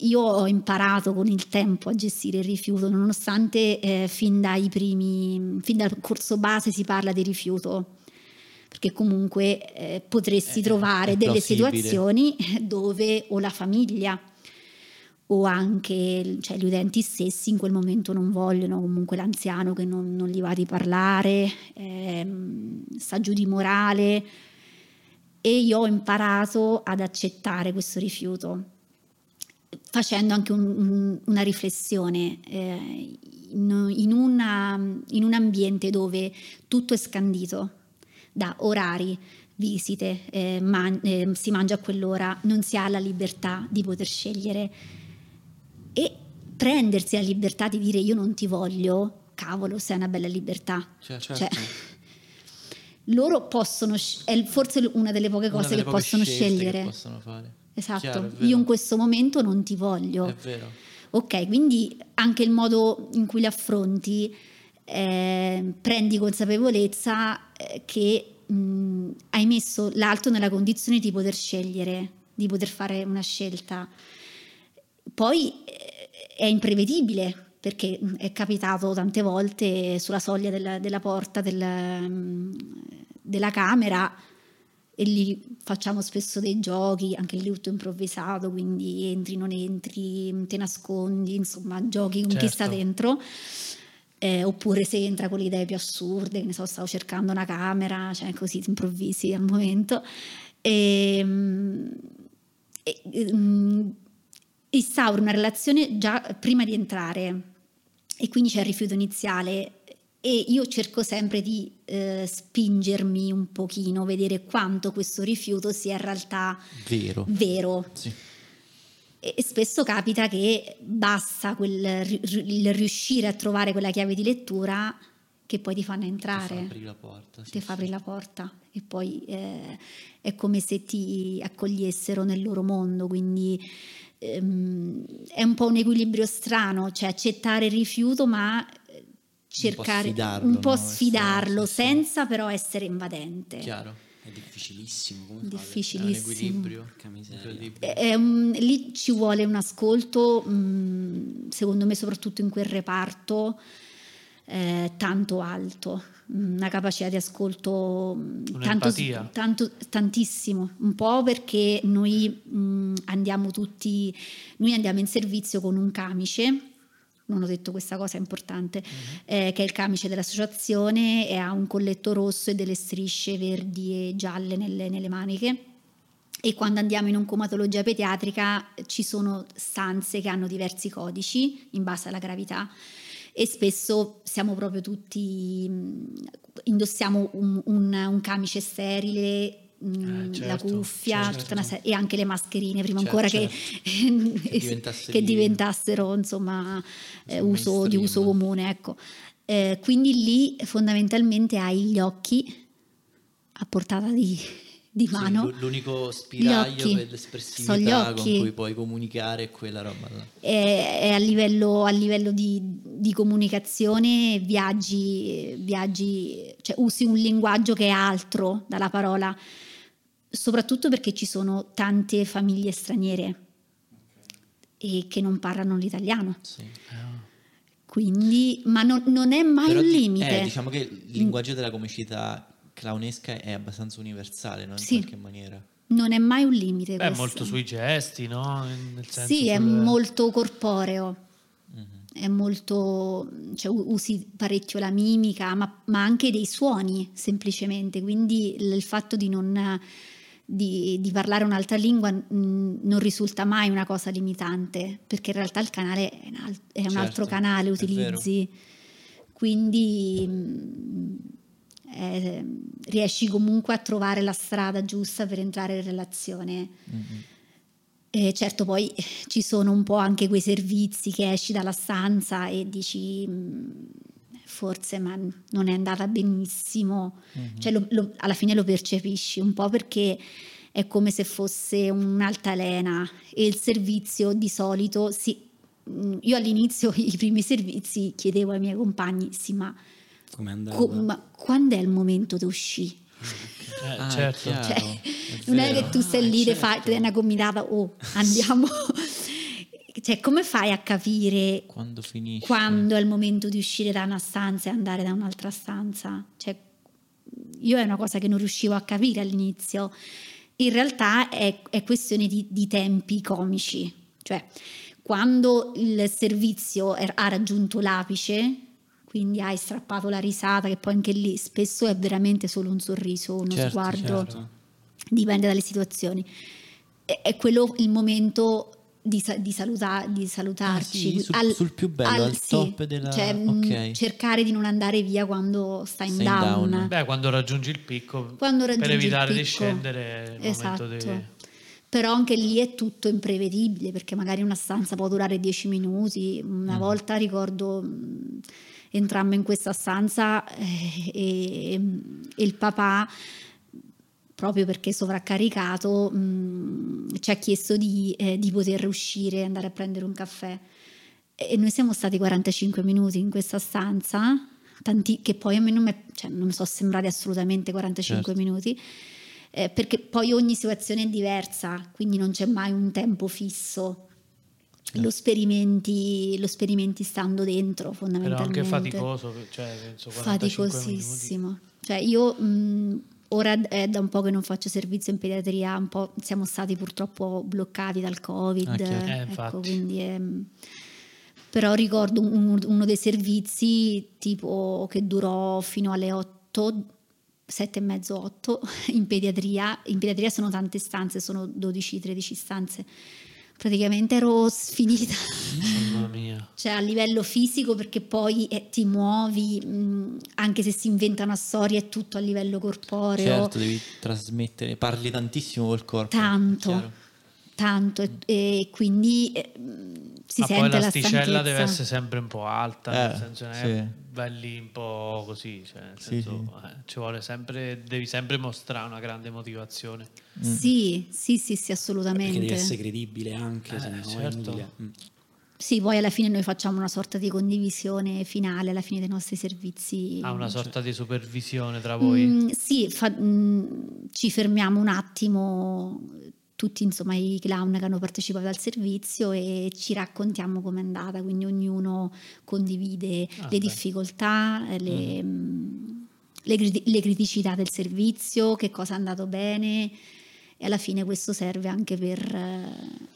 S4: io ho imparato con il tempo a gestire il rifiuto, nonostante eh, fin dai primi, fin dal corso base si parla di rifiuto, perché comunque eh, potresti eh, trovare delle situazioni dove o la famiglia o anche cioè, gli utenti stessi in quel momento non vogliono, comunque l'anziano che non, non gli va di parlare, ehm, sta giù di morale. E io ho imparato ad accettare questo rifiuto facendo anche un, una riflessione eh, in, in, una, in, un ambiente dove tutto è scandito da orari, visite, eh, man, eh, si mangia a quell'ora, non si ha la libertà di poter scegliere e prendersi la libertà di dire io non ti voglio, cavolo, sei una bella libertà.
S2: Certo.
S4: Cioè, loro possono, è forse una delle poche cose
S2: delle
S4: che
S2: poche
S4: possono
S2: scelte che
S4: scegliere.
S2: possono fare.
S4: Esatto,
S2: Chiaro,
S4: io in questo momento non ti voglio.
S2: È vero.
S4: Ok, quindi anche il modo in cui li affronti, eh, prendi consapevolezza eh, che mh, hai messo l'altro nella condizione di poter scegliere, di poter fare una scelta. Poi eh, è imprevedibile perché è capitato tante volte sulla soglia della, della porta del, della camera e lì facciamo spesso dei giochi, anche lì tutto improvvisato, quindi entri, non entri, te nascondi, insomma, giochi con chi sta
S1: Certo.
S4: dentro. Eh, oppure se entra con le idee più assurde, che ne so, stavo cercando una camera, cioè così improvvisi al momento. E, e, mm, instauri una relazione già prima di entrare e quindi c'è il rifiuto iniziale e io cerco sempre di eh, spingermi un pochino, vedere quanto questo rifiuto sia in realtà
S2: Vero.
S4: vero.
S2: Sì.
S4: E spesso capita che basta quel, il riuscire a trovare quella chiave di lettura che poi ti fanno
S2: Ti fa
S4: entrare,
S2: aprire la porta. sì,
S4: ti fa aprire la porta e poi eh, è come se ti accogliessero nel loro mondo, quindi ehm, è un po' un equilibrio strano, cioè accettare il rifiuto ma eh, cercare
S2: sfidarlo,
S4: un po'
S2: no?
S4: sfidarlo
S2: sì.
S4: senza però essere invadente.
S2: Chiaro.
S3: È difficilissimo. Come fare?
S2: È un
S4: Difficilissimo.
S2: equilibrio. Incredibile.
S4: È un- lì ci vuole un ascolto, mh, secondo me soprattutto in quel reparto, eh, tanto alto, mh, una capacità di ascolto mh, tanto, tanto- tantissimo, un po' perché noi mh, andiamo tutti, noi andiamo in servizio con un camice. Non ho detto questa cosa importante, eh, che è il camice dell'associazione e ha un colletto rosso e delle strisce verdi e gialle nelle- nelle maniche. E quando andiamo in oncomatologia pediatrica ci sono stanze che hanno diversi codici in base alla gravità e spesso siamo proprio tutti, mh, indossiamo un, un- un camice sterile, mh,
S1: Eh, certo,
S4: la cuffia
S1: certo.
S4: tutta una serie- e anche le mascherine prima
S2: Certo,
S4: ancora che,
S2: Che diventasse
S4: che
S2: di-
S4: diventassero insomma eh,
S2: Uso
S4: di uso comune ecco. Eh, quindi lì fondamentalmente hai gli occhi a portata di, di
S2: Sì,
S4: mano
S2: l- l'unico spiraglio per l'espressività con cui puoi comunicare è quella roba là.
S4: è, è a livello, a livello di, di comunicazione, viaggi, viaggi, cioè usi un linguaggio che è altro dalla parola, soprattutto perché ci sono tante famiglie straniere e che non parlano l'italiano.
S2: Sì.
S4: Quindi, ma non, non è mai
S2: Però
S4: un
S2: di-
S4: limite.
S2: eh, diciamo che il linguaggio della comicità clownesca è abbastanza universale, no? In
S4: Sì.
S2: qualche maniera.
S4: Non è mai un limite.
S1: Beh,
S4: questo.
S1: molto sui gesti, no? Nel senso
S4: Sì, è molto corporeo.
S2: Mhm.
S4: È molto, cioè, usi parecchio la mimica, ma, ma anche dei suoni semplicemente. Quindi il fatto di non di, di parlare un'altra lingua mh, non risulta mai una cosa limitante, perché in realtà il canale è un, al- è un
S2: Certo,
S4: altro canale, utilizzi. Quindi mh, eh, riesci comunque a trovare la strada giusta per entrare in relazione.
S2: Mhm.
S4: E certo, poi ci sono un po' anche quei servizi che esci dalla stanza e dici "Mm, forse ma non è andata benissimo, cioè lo- lo- alla fine lo percepisci un po' perché è come se fosse un'altalena e il servizio di solito si... mm, Io all'inizio i primi servizi chiedevo ai miei compagni, sì ma, co- ma quando è il momento di uscire?
S1: Eh,
S2: Ah,
S1: certo.
S4: Cioè,
S2: è
S4: non è che tu stai
S3: Ah,
S4: lì, ti
S3: certo.
S4: fai dai una gomitata, oh, andiamo. cioè, come fai a capire
S2: Quando
S4: quando è il momento di uscire da una stanza e andare da un'altra stanza? Cioè, io è una cosa che non riuscivo a capire all'inizio. In realtà è, è questione di, di tempi comici. Cioè, quando il servizio er- ha raggiunto l'apice, quindi hai strappato la risata, che poi anche lì spesso è veramente solo un sorriso, uno
S2: Certo,
S4: sguardo
S2: certo.
S4: dipende dalle situazioni. È, è quello il momento di, di saluta- di salutarci.
S2: Ah, sì, sul- sul più bello, al top della-
S4: cioè, mh,
S2: ok.
S4: cercare di non andare via quando stai in down.
S2: down.
S1: Beh, quando raggiungi il picco,
S4: Quando raggiungi
S1: per evitare
S4: il
S1: di
S4: picco.
S1: scendere
S4: Esatto.
S1: momento di...
S4: però anche lì è tutto imprevedibile perché magari una stanza può durare 10 minuti. Una
S2: Mm.
S4: volta ricordo mh, entrammo in questa stanza eh, e, e il papà proprio perché sovraccaricato mh, ci ha chiesto di, eh, di poter uscire e andare a prendere un caffè e noi siamo stati 45 minuti in questa stanza tanti, che poi a me non mi, cioè, sono sembrati assolutamente 45
S2: Certo.
S4: minuti eh, perché poi ogni situazione è diversa quindi non c'è mai un tempo fisso
S2: Certo.
S4: lo sperimenti, lo sperimenti stando dentro fondamentalmente
S1: anche faticoso, cioè penso 45 minuti.
S4: faticosissimo. Cioè io mh, ora è da un po' che non faccio servizio in pediatria, un po' siamo stati purtroppo bloccati dal Covid,
S2: Ah, chiaro.
S1: Eh,
S4: ecco, quindi è- però ricordo un- uno dei servizi tipo che durò fino alle 8 sette e mezzo, 8 in pediatria. In pediatria sono tante stanze, sono 12-13 stanze. Praticamente ero sfinita.
S1: Mia.
S4: Cioè a livello fisico perché poi eh, ti muovi, mh, anche se si inventa una storia è tutto a livello corporeo,
S2: Certo, devi trasmettere, parli tantissimo col corpo.
S4: tanto, tanto e, e quindi eh, si
S1: Ma poi
S4: sente la
S1: l'asticella
S4: stanchezza.
S1: deve essere sempre un po' alta,
S2: Eh,
S1: nel senso non è
S2: sì.
S1: belli un po' così, cioè nel
S2: Sì,
S1: senso, eh, ci vuole sempre, devi sempre mostrare una grande motivazione.
S4: Sì, sì, sì, sì,
S3: Perché
S4: assolutamente.
S3: devi essere credibile anche,
S1: Eh,
S3: se no è
S1: certo.
S3: inutile. Mm.
S4: Sì, poi alla fine noi facciamo una sorta di condivisione finale alla fine dei nostri servizi.
S1: Ha una sorta di supervisione tra voi.
S4: Mm, sì, fa- mm, ci fermiamo un attimo, tutti insomma i clown che hanno partecipato al servizio e ci raccontiamo com'è andata, quindi ognuno condivide
S1: Ah,
S4: le
S1: beh.
S4: difficoltà, eh, le, mm, le le criticità del servizio, che cosa è andato bene e alla fine questo serve anche per... eh,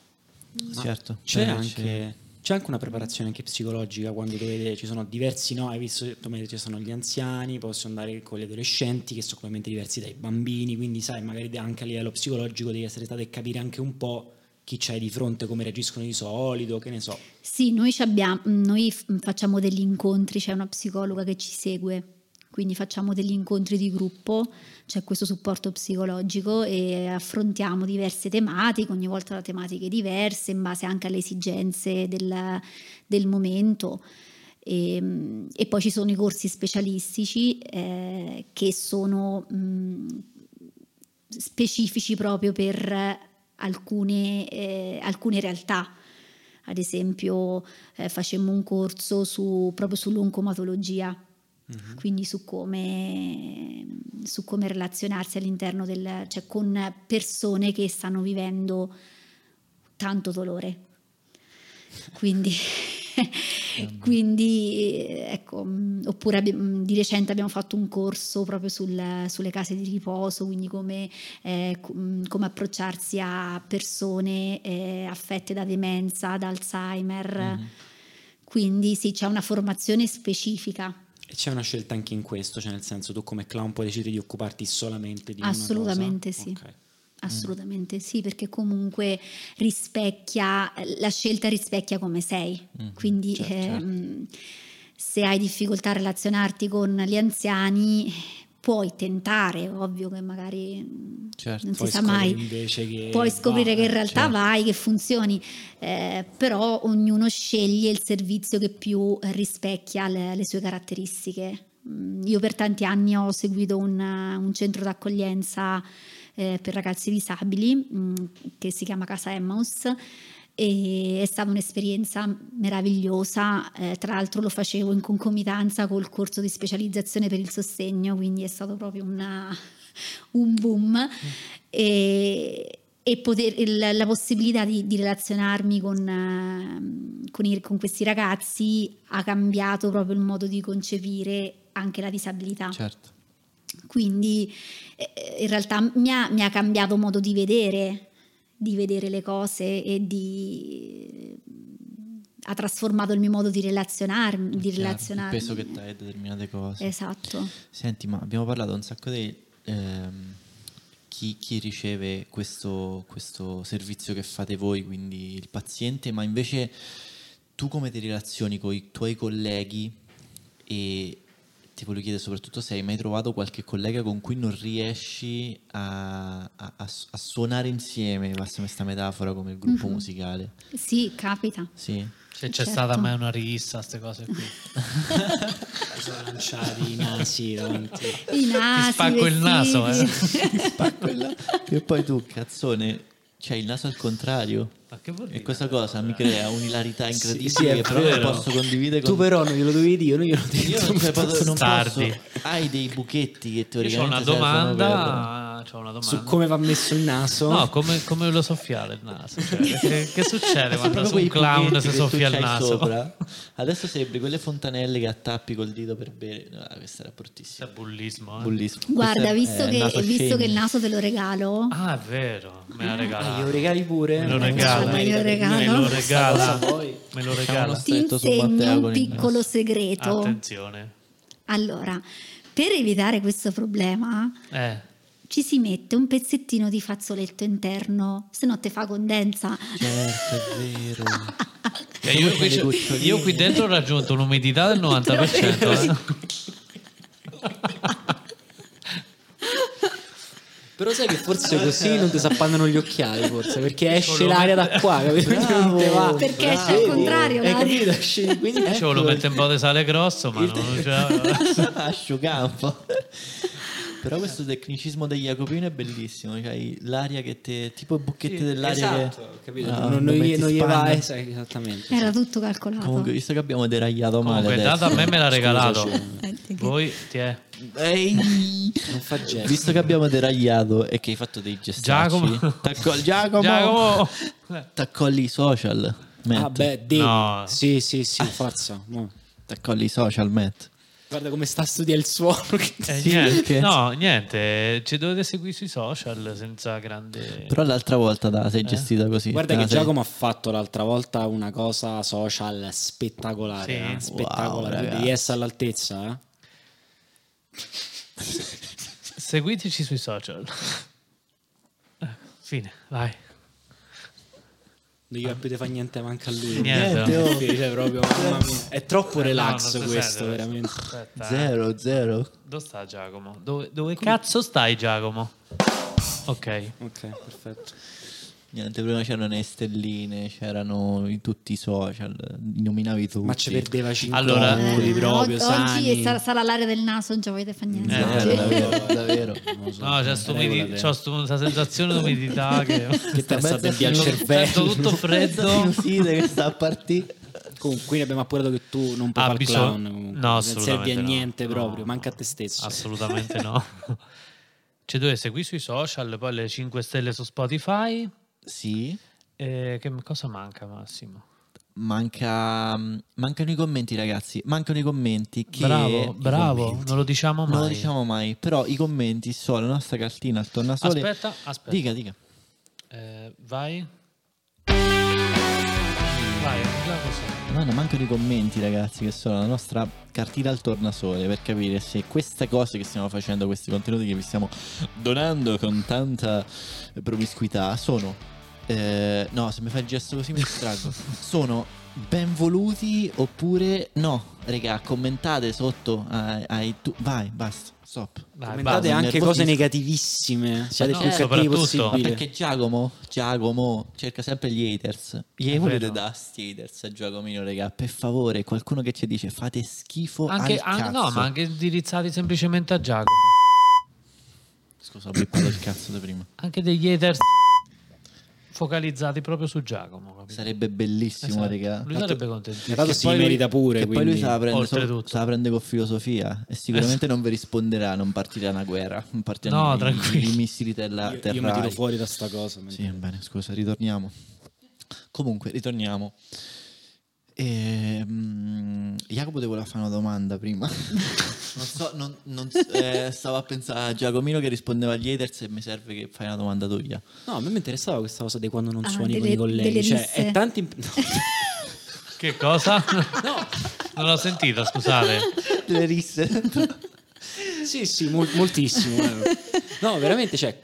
S3: Ma
S2: Certo.
S3: C'è
S2: Eh,
S3: anche, c'è anche una preparazione anche psicologica quando dovete, ci sono diversi, no? Hai visto, come ci sono gli anziani, possono andare con gli adolescenti che sono completamente diversi dai bambini, quindi sai, magari anche a livello psicologico devi essere stato e capire anche un po' chi c'hai di fronte, come reagiscono di solito, che ne so.
S4: Sì, noi, noi facciamo degli incontri, c'è una psicologa che ci segue, quindi facciamo degli incontri di gruppo, c'è questo supporto psicologico e affrontiamo diverse tematiche, ogni volta da tematiche diverse, in base anche alle esigenze del, del momento. E, e poi ci sono i corsi specialistici eh, che sono mh, specifici proprio per alcune, eh, alcune realtà. Ad esempio, eh, facemmo un corso su, proprio sull'oncomatologia, quindi su come, su come relazionarsi all'interno del, cioè con persone che stanno vivendo tanto dolore. Quindi, quindi ecco, mh, oppure mh, di recente abbiamo fatto un corso proprio sul- sulle case di riposo, quindi come, eh, mh, come approcciarsi a persone eh, affette da demenza, da Alzheimer. Quindi sì, c'è una formazione specifica.
S3: E c'è una scelta anche in questo, cioè nel senso tu come clown puoi decidere di occuparti solamente di una
S4: Assolutamente
S3: cosa?
S4: sì.
S3: Ok.
S4: Assolutamente sì, perché comunque rispecchia, la scelta rispecchia come sei. Quindi
S3: certo,
S4: ehm, se hai difficoltà a relazionarti con gli anziani, puoi tentare, ovvio che magari
S2: Certo.
S4: non si sa mai.
S3: che
S4: Puoi scoprire
S3: va,
S4: che in realtà
S2: certo.
S4: vai, che funzioni, eh, però ognuno sceglie il servizio che più rispecchia le, le sue caratteristiche. Mm, Io per tanti anni ho seguito un, un centro d'accoglienza eh, per ragazzi disabili mm, che si chiama Casa Emmaus e è stata un'esperienza meravigliosa, eh, tra l'altro lo facevo in concomitanza col corso di specializzazione per il sostegno, quindi è stato proprio una- un boom e, e poter- il- la possibilità di, di relazionarmi con, con i- con questi ragazzi ha cambiato proprio il modo di concepire anche la disabilità.
S2: Certo.
S4: Quindi eh, in realtà mi ha, mi ha cambiato modo di vedere, di vedere le cose e di... ha trasformato il mio modo di relazionarmi. Di
S2: Chiaro,
S4: relazionarmi.
S2: Il peso che dai a determinate cose.
S4: Esatto.
S2: Senti, ma abbiamo parlato un sacco di ehm, chi, chi riceve questo, questo servizio che fate voi, quindi il paziente, ma invece tu come ti relazioni con i tuoi colleghi e ti voglio chiedere soprattutto se hai mai trovato qualche collega con cui non riesci a, a- a- a suonare insieme, passami questa metafora, come il gruppo musicale.
S4: Sì, capita.
S2: Sì.
S1: Se c'è
S4: Certo.
S1: stata mai una rissa, queste cose qui.
S3: Sono lanciati i nasi davanti.
S4: I nasi,
S1: Ti spacco il naso, eh.
S4: vestiti.
S2: E poi tu, cazzone, c'hai il naso al contrario.
S1: Ma che vuol dire?
S2: E questa cosa mi crea un'ilarità incredibile
S3: sì, è
S2: che però non posso condividere con
S3: Tu però non glielo dovevi dire, io non glielo detto.
S2: Io non, cioè, posso- non posso. Hai dei buchetti che
S1: Io ho
S2: teoricamente
S1: una domanda. C'ho una domanda.
S3: Su come va messo il naso.
S1: No, come, come lo soffiare il naso? Cioè, che, che succede quando su un clown si soffia il naso?
S2: sopra. Adesso sembri quelle fontanelle che attappi col dito per bere. No, questo era
S1: Questo
S2: bruttissimo.
S1: è bullismo. eh.
S2: Bullismo.
S4: Guarda,
S2: Questo
S4: visto,
S2: è
S4: che, visto che il naso te lo regalo,
S1: Ah, è vero, me l'ha
S3: Ah,
S1: regalato.
S3: glielo regali pure?
S1: Me lo
S3: Eh,
S1: regala.
S4: Me lo regala.
S1: Me lo
S3: Questa
S1: regala. Me lo regala.
S4: ti insegno un piccolo segreto.
S1: Attenzione.
S4: Allora, per evitare questo problema,
S1: Eh,
S4: ci si mette un pezzettino di fazzoletto interno, se no te fa condensa.
S2: Certo, è vero.
S1: e io, qui, io qui dentro ho raggiunto un'umidità del 90%. eh.
S3: Però sai che forse così non ti si appannano gli occhiali, forse, perché esce l'aria da qua,
S2: Bravo.
S3: non te va.
S4: Perché esce al contrario
S3: Hai
S4: l'aria.
S3: capito? Esce- Quindi
S1: Ci
S3: ecco,
S1: lo mette un po' di sale grosso, ma non c'è...
S2: Asciugampo. Però questo tecnicismo degli Jacopino è bellissimo. C'hai l'aria che te. tipo i bocchetti dell'aria
S3: esatto,
S2: che.
S3: capito?
S2: Ah,
S3: non, non, gli- non gli va es- esattamente.
S4: Era tutto calcolato.
S2: Comunque, visto che abbiamo deragliato male.
S1: Comunque,
S2: adesso-
S1: dato a me me l'ha regalato.
S4: Che-
S1: Voi, ti è...
S2: Ehi!
S3: Non fa gesto.
S2: Visto che abbiamo deragliato e che hai fatto dei gestacci,
S1: Giacomo.
S2: t'accol- Giacomo,
S1: Giacomo!
S2: t'accolli i social, Matt.
S3: Ah, beh, devi.
S1: No.
S3: Sì, sì, sì, forza.
S2: T'accolli i social, Matt.
S3: Guarda come sta a studiare il suono.
S1: Eh,
S2: Sì,
S1: niente. No, niente, ci dovete seguire sui social senza grande...
S2: Però l'altra volta te la
S1: Eh?
S2: sei gestita così.
S3: Guarda che
S2: sei-
S3: Giacomo ha fatto l'altra volta una cosa social spettacolare.
S1: Sì.
S3: eh, Spettacolare.
S2: Wow,
S3: devi essere all'altezza, eh?
S1: Seguiteci sui social. Eh, Fine, vai.
S3: Non gli capite fa niente manca a lui.
S1: Niente,
S2: Niente, oh.
S3: Cioè, proprio, mamma mia. È troppo relax
S1: No,
S3: questo,
S1: sente.
S3: veramente.
S1: Aspetta, eh.
S2: Zero, zero.
S1: Dove sta Giacomo? Dove, dove cazzo stai Giacomo? Ok.
S3: Ok, perfetto.
S2: Niente, prima c'erano le stelline, c'erano in tutti i social, li nominavi tu.
S3: Ma ci perdeva 5
S1: Allora-
S3: minuti
S4: Eh,
S3: proprio,
S4: og-
S3: sani.
S4: oggi sarà, sarà l'aria del naso, non ci volete fare niente.
S1: Eh,
S4: oggi.
S2: davvero, davvero.
S3: So,
S1: No, c'è sto
S3: regolate.
S1: umidi- c'ho sto- questa sensazione di umidità che...
S3: Che te sta via il cervello.
S1: Sento tutto freddo.
S2: Sinusite che sta a partire.
S3: Comunque, quindi abbiamo appurato che tu non puoi
S1: Ah,
S3: fare il
S1: bisogna-
S3: clown. comunque.
S1: No,
S3: non servi a
S1: assolutamente no.
S3: niente
S1: No,
S3: proprio,
S1: no.
S3: manca a te stesso.
S1: Assolutamente no. Ci dovete seguire sui social, poi le 5 stelle su Spotify.
S2: Sì,
S1: E che cosa manca Massimo?
S2: manca, mancano i commenti ragazzi, mancano i commenti. Che
S1: bravo, bravo,
S2: commenti.
S1: non lo diciamo mai.
S2: Non lo diciamo mai, però i commenti sono la nostra cartina al tornasole.
S1: Aspetta, aspetta.
S2: Dica, dica.
S1: Eh, vai. Vai, già così.
S2: No, mancano i commenti, ragazzi, che sono la nostra cartina al tornasole per capire se queste cose che stiamo facendo, questi contenuti che vi stiamo donando con tanta promiscuità, sono. Eh, no, se mi fai il gesto così mi distraggo. sono ben voluti oppure no? Regà, commentate sotto ai, ai tu- Vai, basta, stop.
S1: Dai,
S3: Commentate
S1: basta.
S3: anche cose negativissime. Siate
S1: no,
S3: più cattivi possibile.
S2: perché Giacomo, Giacomo cerca sempre gli haters. Gli
S1: È
S2: volete da sti haters a Giacomino, raga. Per favore, qualcuno che ci dice fate schifo
S1: Anche,
S2: cazzo.
S1: no, ma anche indirizzati semplicemente a Giacomo.
S2: Scusa, ho bippato il cazzo di prima.
S1: Anche degli haters focalizzati proprio su Giacomo. capito?
S2: Sarebbe bellissimo,
S1: Esatto.
S2: raga.
S1: Lui sarebbe contento.
S2: Che
S3: si
S2: poi
S3: merita pure.
S2: Che poi lui
S3: quindi-
S2: se la, prende
S1: Oltretutto.
S2: se la prende con filosofia e sicuramente non vi risponderà, non partirà una guerra, non partiranno
S1: No,
S2: i- i, missili terra,
S3: Io, io mi tiro fuori da sta cosa.
S2: Sì, bene, scusa, ritorniamo. Comunque, ritorniamo. Ehm, Jacopo ti voleva fare una domanda prima. non so, non, non- eh, stavo a pensare a Giacomino che rispondeva agli haters e mi serve che fai una domanda tua.
S3: No, a me mi interessava questa cosa di quando non
S4: Ah,
S3: suoni con
S4: delle-
S3: i colleghi. Cioè, è tanti. no.
S1: Che cosa? no, non l'ho sentito, scusate.
S2: Le risse.
S3: sì, sì, mol- moltissimo. eh. No, veramente, cioè,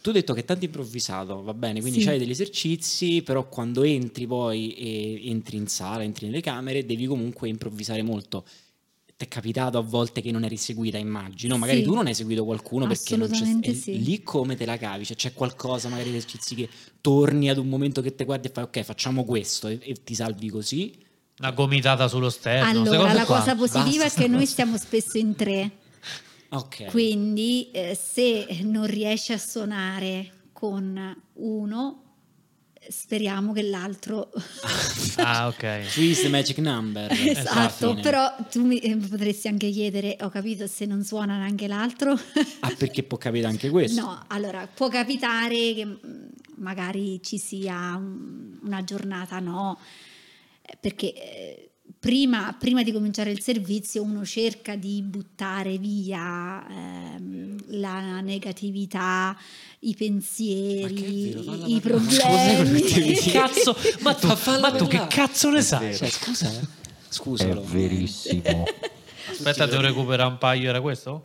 S3: tu hai detto che è tanto improvvisato, va bene, quindi
S4: Sì.
S3: c'hai degli esercizi, però quando entri poi e entri in sala, entri nelle camere, devi comunque improvvisare molto. ti è capitato a volte che non eri seguita, immagino. Magari
S4: Sì.
S3: tu non hai seguito qualcuno perché non c'è e
S4: sì.
S3: Lì come te la cavi? Cioè, c'è qualcosa, magari esercizi che torni ad un momento che te guardi e fai ok, facciamo questo e, e ti salvi così.
S1: Una gomitata sullo sterno.
S4: allora, la
S1: qua.
S4: cosa positiva
S3: Basta
S4: è che noi stiamo spesso in tre,
S3: Ok.
S4: quindi eh, se non riesci a suonare con uno, speriamo che l'altro...
S1: Ah, ok.
S3: The magic number.
S4: esatto, però tu mi eh, potresti anche chiedere, ho capito, se non suona neanche l'altro...
S3: Ah, perché può capitare anche questo?
S4: No, allora può capitare che mh, magari ci sia un- una giornata no, eh, perché eh, prima, prima di cominciare il servizio uno cerca di buttare via ehm, la negatività, i pensieri,
S3: vero,
S4: i problemi.
S3: quell'attività?
S1: Cazzo, ma tu,
S3: Ma
S1: tu che cazzo ne sai?
S3: Cioè, scusa, eh. Scusalo.
S5: verissimo.
S1: Aspetta, devo recuperare un paio, era questo?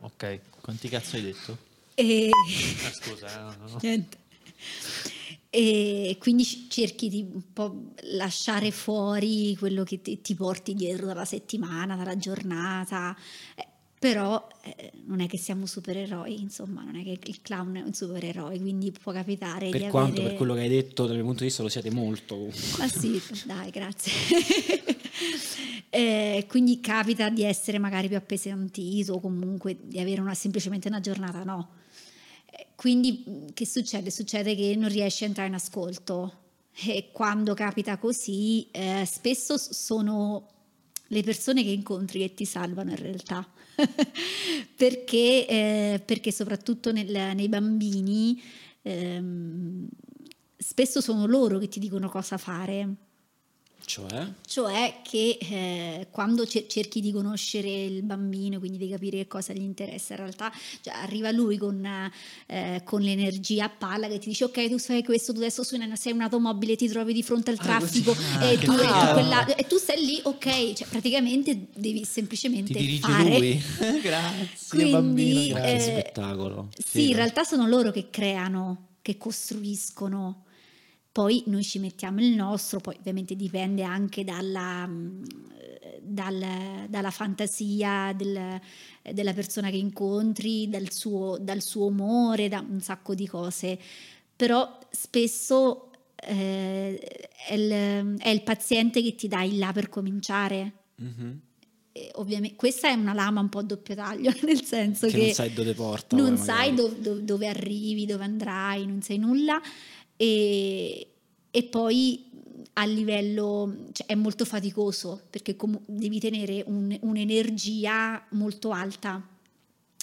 S1: Ok.
S2: Quanti cazzo hai detto?
S4: E-
S1: Ah, scusa, eh, no, no.
S4: Niente. E quindi cerchi di un po' lasciare fuori quello che ti, ti porti dietro dalla settimana, dalla giornata. Eh, però eh, non è che siamo supereroi, insomma, non è che il clown è un supereroe, quindi può capitare
S3: Per
S4: di
S3: quanto,
S4: avere...
S3: per quello che hai detto, dal mio punto di vista, lo siete molto.
S4: Ma sì, dai, grazie. Eh, quindi capita di essere magari più appesantito o comunque di avere una, semplicemente una giornata no. Quindi mh, che succede? Succede che non riesci a entrare in ascolto e quando capita così eh, spesso sono le persone che incontri che ti salvano in realtà. perché, eh, perché soprattutto nel- nei bambini ehm, spesso sono loro che ti dicono cosa fare.
S3: Cioè?
S4: Cioè che eh, quando cer- cerchi di conoscere il bambino, quindi di capire che cosa gli interessa, in realtà cioè, arriva lui con, eh, con l'energia a palla che ti dice ok tu fai questo, tu adesso sei una- sei un'automobile, ti trovi di fronte al
S3: Ah,
S4: traffico.
S2: Ah,
S4: e, tu, e, tu quella- e tu stai lì, ok, cioè, praticamente devi semplicemente
S2: Ti dirige
S4: fare.
S2: lui. grazie
S4: Quindi,
S2: bambino. Grazie.
S4: eh,
S3: spettacolo.
S4: Sì, in realtà sono loro che creano, che costruiscono. Poi noi ci mettiamo il nostro, poi ovviamente dipende anche dalla, mh, dal- dalla fantasia del- della persona che incontri, dal suo, dal suo umore, da un sacco di cose. Però spesso eh, è, il, è il paziente che ti dà il là per cominciare.
S3: Mhm.
S4: E ovviamente, questa è una lama un po' a doppio taglio, nel senso
S3: Che
S4: che,
S3: non sai dove porta.
S4: non sai
S3: magari.
S4: dov- dov- dove arrivi, dove andrai, non sai nulla e, e poi a livello cioè, è molto faticoso perché comu- devi tenere un- un'energia molto alta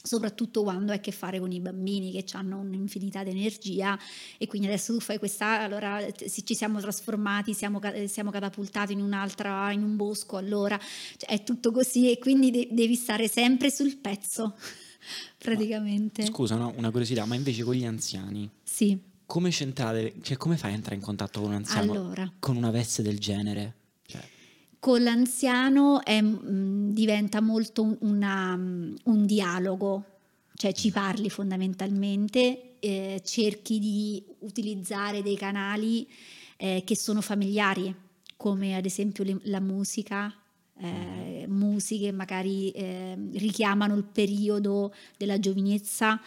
S4: soprattutto quando hai a che fare con i bambini che hanno un'infinità di energia e quindi adesso tu fai questa allora ci siamo trasformati siamo, siamo catapultati in un'altra in un bosco allora cioè, è tutto così e quindi de- devi stare sempre sul pezzo praticamente.
S3: Scusa, no, una curiosità, ma invece con gli anziani,
S4: sì
S3: come c'entrate, cioè come fai a entrare in contatto con un anziano
S4: Allora.
S3: con una veste del genere? Cioè,
S4: con l'anziano è, mm, diventa molto un, una, mm, un dialogo, cioè ci parli fondamentalmente, eh, cerchi di utilizzare dei canali eh, che sono familiari, come ad esempio le- la musica. eh, musiche magari eh, richiamano il periodo della giovinezza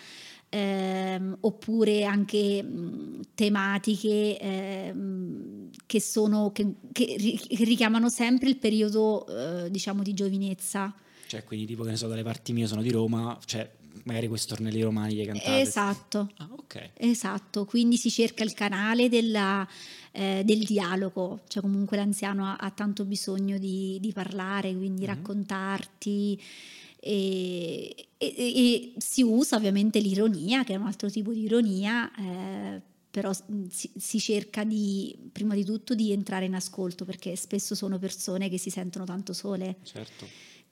S4: ehm, oppure anche mh, tematiche ehm, che, sono, che, che ri- che richiamano sempre il periodo eh, diciamo di giovinezza.
S3: cioè, quindi tipo che ne so, dalle parti mie sono di Roma, cioè magari quei stornelli romani che cantate.
S4: Esatto.
S3: Ah, ok.
S4: Esatto, quindi si cerca il canale della, eh, del dialogo, cioè comunque l'anziano ha, ha tanto bisogno di, di parlare, quindi
S3: Mhm.
S4: raccontarti e, e- e si usa ovviamente l'ironia, che è un altro tipo di ironia, eh, però si, si cerca di, prima di tutto, di entrare in ascolto perché spesso sono persone che si sentono tanto sole.
S3: Certo.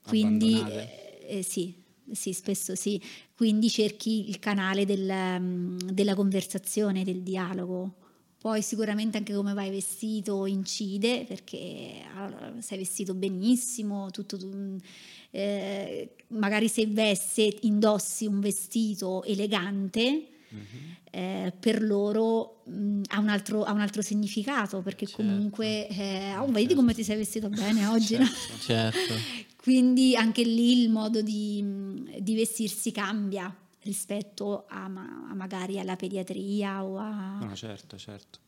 S4: Quindi eh, eh, sì, sì, spesso sì. Quindi cerchi il canale del, mm, della conversazione, del dialogo. Poi sicuramente anche come vai vestito incide, perché allora, sei vestito benissimo, tutto, tu- eh, magari se veste, indossi un vestito elegante,
S3: Mhm.
S4: eh, per loro mh, ha, un altro, ha un altro significato, perché
S3: Certo.
S4: comunque, eh, oh, vedi come ti sei vestito bene oggi, no?
S2: Certo.
S4: Quindi anche lì il modo di, di vestirsi cambia rispetto a, a magari alla pediatria o a...
S3: No, certo, certo.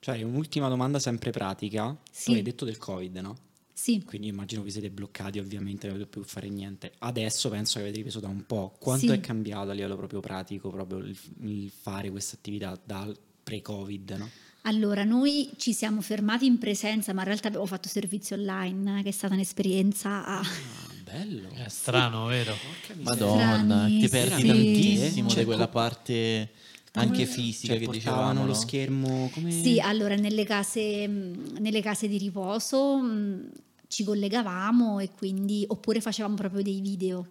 S3: Cioè, un'ultima domanda sempre pratica.
S4: Sì.
S3: Tu hai detto del Covid, no?
S4: Sì.
S3: Quindi immagino vi siete bloccati, ovviamente, non avete più fare niente. Adesso penso che avete ripreso da un po'. Quanto
S4: Sì.
S3: è cambiato a livello proprio pratico, proprio il, il fare questa attività dal pre-Covid, no?
S4: Allora, noi ci siamo fermati in presenza, ma in realtà abbiamo fatto servizio online, che è stata un'esperienza.
S3: Ah, bello.
S1: È strano, vero?
S3: Porca miseria.
S2: Madonna, ti perdi
S4: Sì.
S2: tantissimo
S3: Cioè,
S2: di quella parte anche fisica
S3: Cioè,
S2: che dicevamo.
S3: lo schermo come...
S4: Sì, allora nelle case, nelle case di riposo ci collegavamo e quindi, oppure facevamo proprio dei video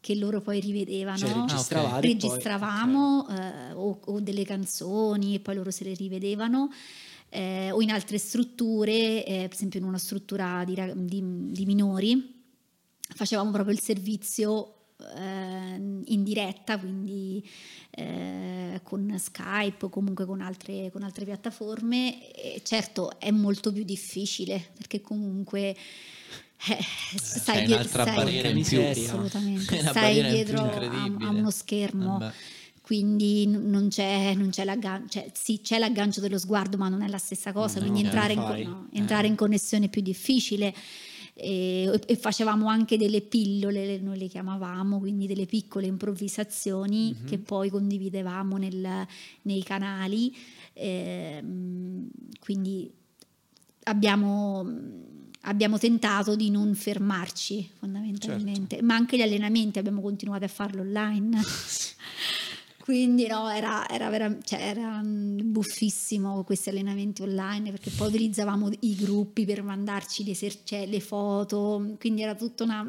S4: che loro poi rivedevano.
S3: Cioè,
S2: Ah,
S3: registravate e poi-
S4: registravamo eh, o, o delle canzoni e poi loro se le rivedevano. eh, o in altre strutture, eh, per esempio in una struttura di, di- di minori, facevamo proprio il servizio in diretta, quindi eh, con Skype o comunque con altre, con altre piattaforme. E certo è molto più difficile perché comunque eh, stai,
S2: un'altra
S4: stai-
S2: una
S4: stai
S2: in più
S4: dietro a, a uno schermo.
S2: Vabbè.
S4: Quindi non c'è, non c'è l'aggancio, cioè, sì, c'è l'aggancio dello sguardo, ma non è la stessa cosa.
S3: No,
S4: quindi entrare, in, no, entrare in connessione è più difficile. E, e facevamo anche delle pillole, le- noi le chiamavamo, quindi delle piccole improvvisazioni
S3: Mhm.
S4: che poi condividevamo nel- nei canali. Ehm, quindi abbiamo, abbiamo tentato di non fermarci fondamentalmente, ma anche gli allenamenti abbiamo continuato a farlo online. Quindi no, era, era, vera- cioè, era mm, buffissimo questi allenamenti online perché poi utilizzavamo i gruppi per mandarci le, eser- cioè, le foto, quindi era tutta una,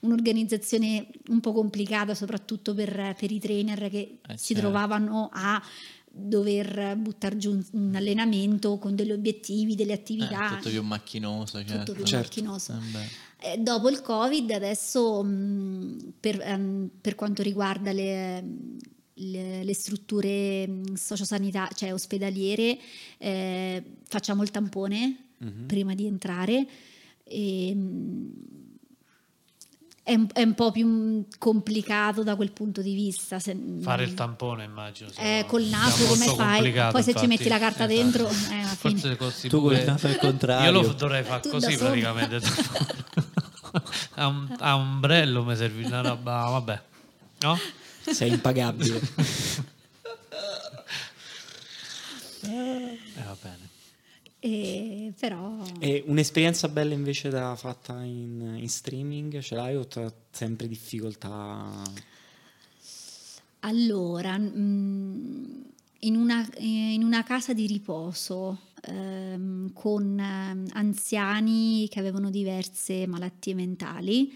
S4: un'organizzazione un po' complicata soprattutto per, per i trainer che
S2: Eh,
S4: si
S2: certo.
S4: trovavano a dover buttare giù un- allenamento con degli obiettivi, delle
S2: Eh,
S4: attività.
S2: tutto più macchinoso, certo.
S4: tutto più
S3: Certo.
S4: macchinoso.
S2: Eh.
S4: Eh, dopo il Covid, adesso mh, per, ehm, per quanto riguarda le, le- le strutture mh, sociosanitarie, cioè ospedaliere, eh, facciamo il tampone
S3: Mhm.
S4: prima di entrare. E, mh, è, un, è un po' più mh, complicato da quel punto di vista. se-
S1: Fare il tampone, immagino.
S4: eh, col naso come fai? Poi se ci
S1: infatti.
S4: metti la carta
S1: Esatto.
S4: dentro, eh.
S1: Forse costi
S2: Tu
S1: pure-
S2: col naso al contrario.
S1: Io lo dovrei fare
S4: Tu
S1: così praticamente. a, un, a ombrello mi serve una roba, vabbè. No?
S3: Sei impagabile.
S1: Eh, va bene.
S4: E, però...
S3: e un'esperienza bella invece da fatta in, in streaming ce l'hai o tra sempre difficoltà?
S4: Allora, mm, in una, in una casa di riposo ehm, con ehm, anziani che avevano diverse malattie mentali,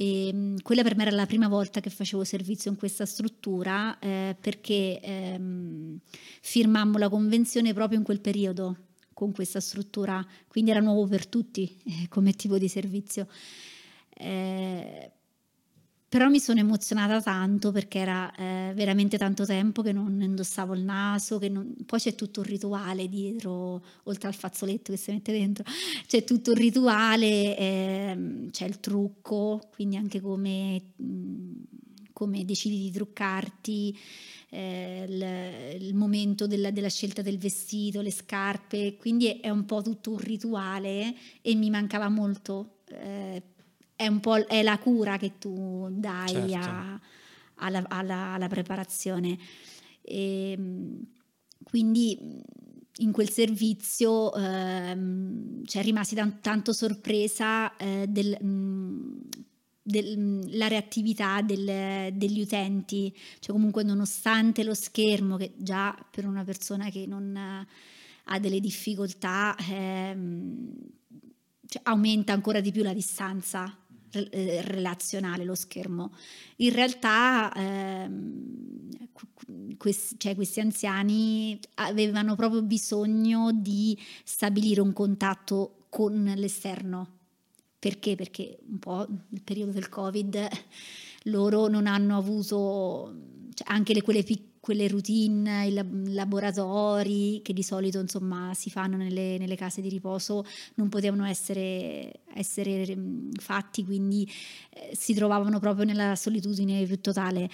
S4: e, mm, quella per me era la prima volta che facevo servizio in questa struttura eh, perché ehm, firmammo la convenzione proprio in quel periodo con questa struttura, quindi era nuovo per tutti eh, come tipo di servizio. Eh, però mi sono emozionata tanto perché era eh, veramente tanto tempo che non indossavo il naso, non- poi c'è tutto un rituale dietro, oltre al fazzoletto che si mette dentro, c'è tutto un rituale, ehm, c'è il trucco, quindi anche come, mh, come decidi di truccarti, eh, il, il momento della, della scelta del vestito, le scarpe, quindi è, è un po' tutto un rituale e mi mancava molto. eh, è un po' è la cura che tu dai
S3: Certo.
S4: a- alla, alla- alla preparazione. E, mh, quindi in quel servizio ehm, cioè, rimasi tan- tanto sorpresa eh, del, mh, della reattività del- degli utenti, cioè comunque nonostante lo schermo che già per una persona che non ha delle difficoltà ehm, cioè, aumenta ancora di più la distanza relazionale lo schermo. In realtà ehm, qu- questi, cioè, questi anziani avevano proprio bisogno di stabilire un contatto con l'esterno. Perché? Perché un po' nel periodo del Covid loro non hanno avuto, cioè anche le- quelle, pic- quelle routine, i lab- laboratori che di solito insomma si fanno nelle, nelle case di riposo non potevano essere, essere fatti, quindi eh, si trovavano proprio nella solitudine più totale.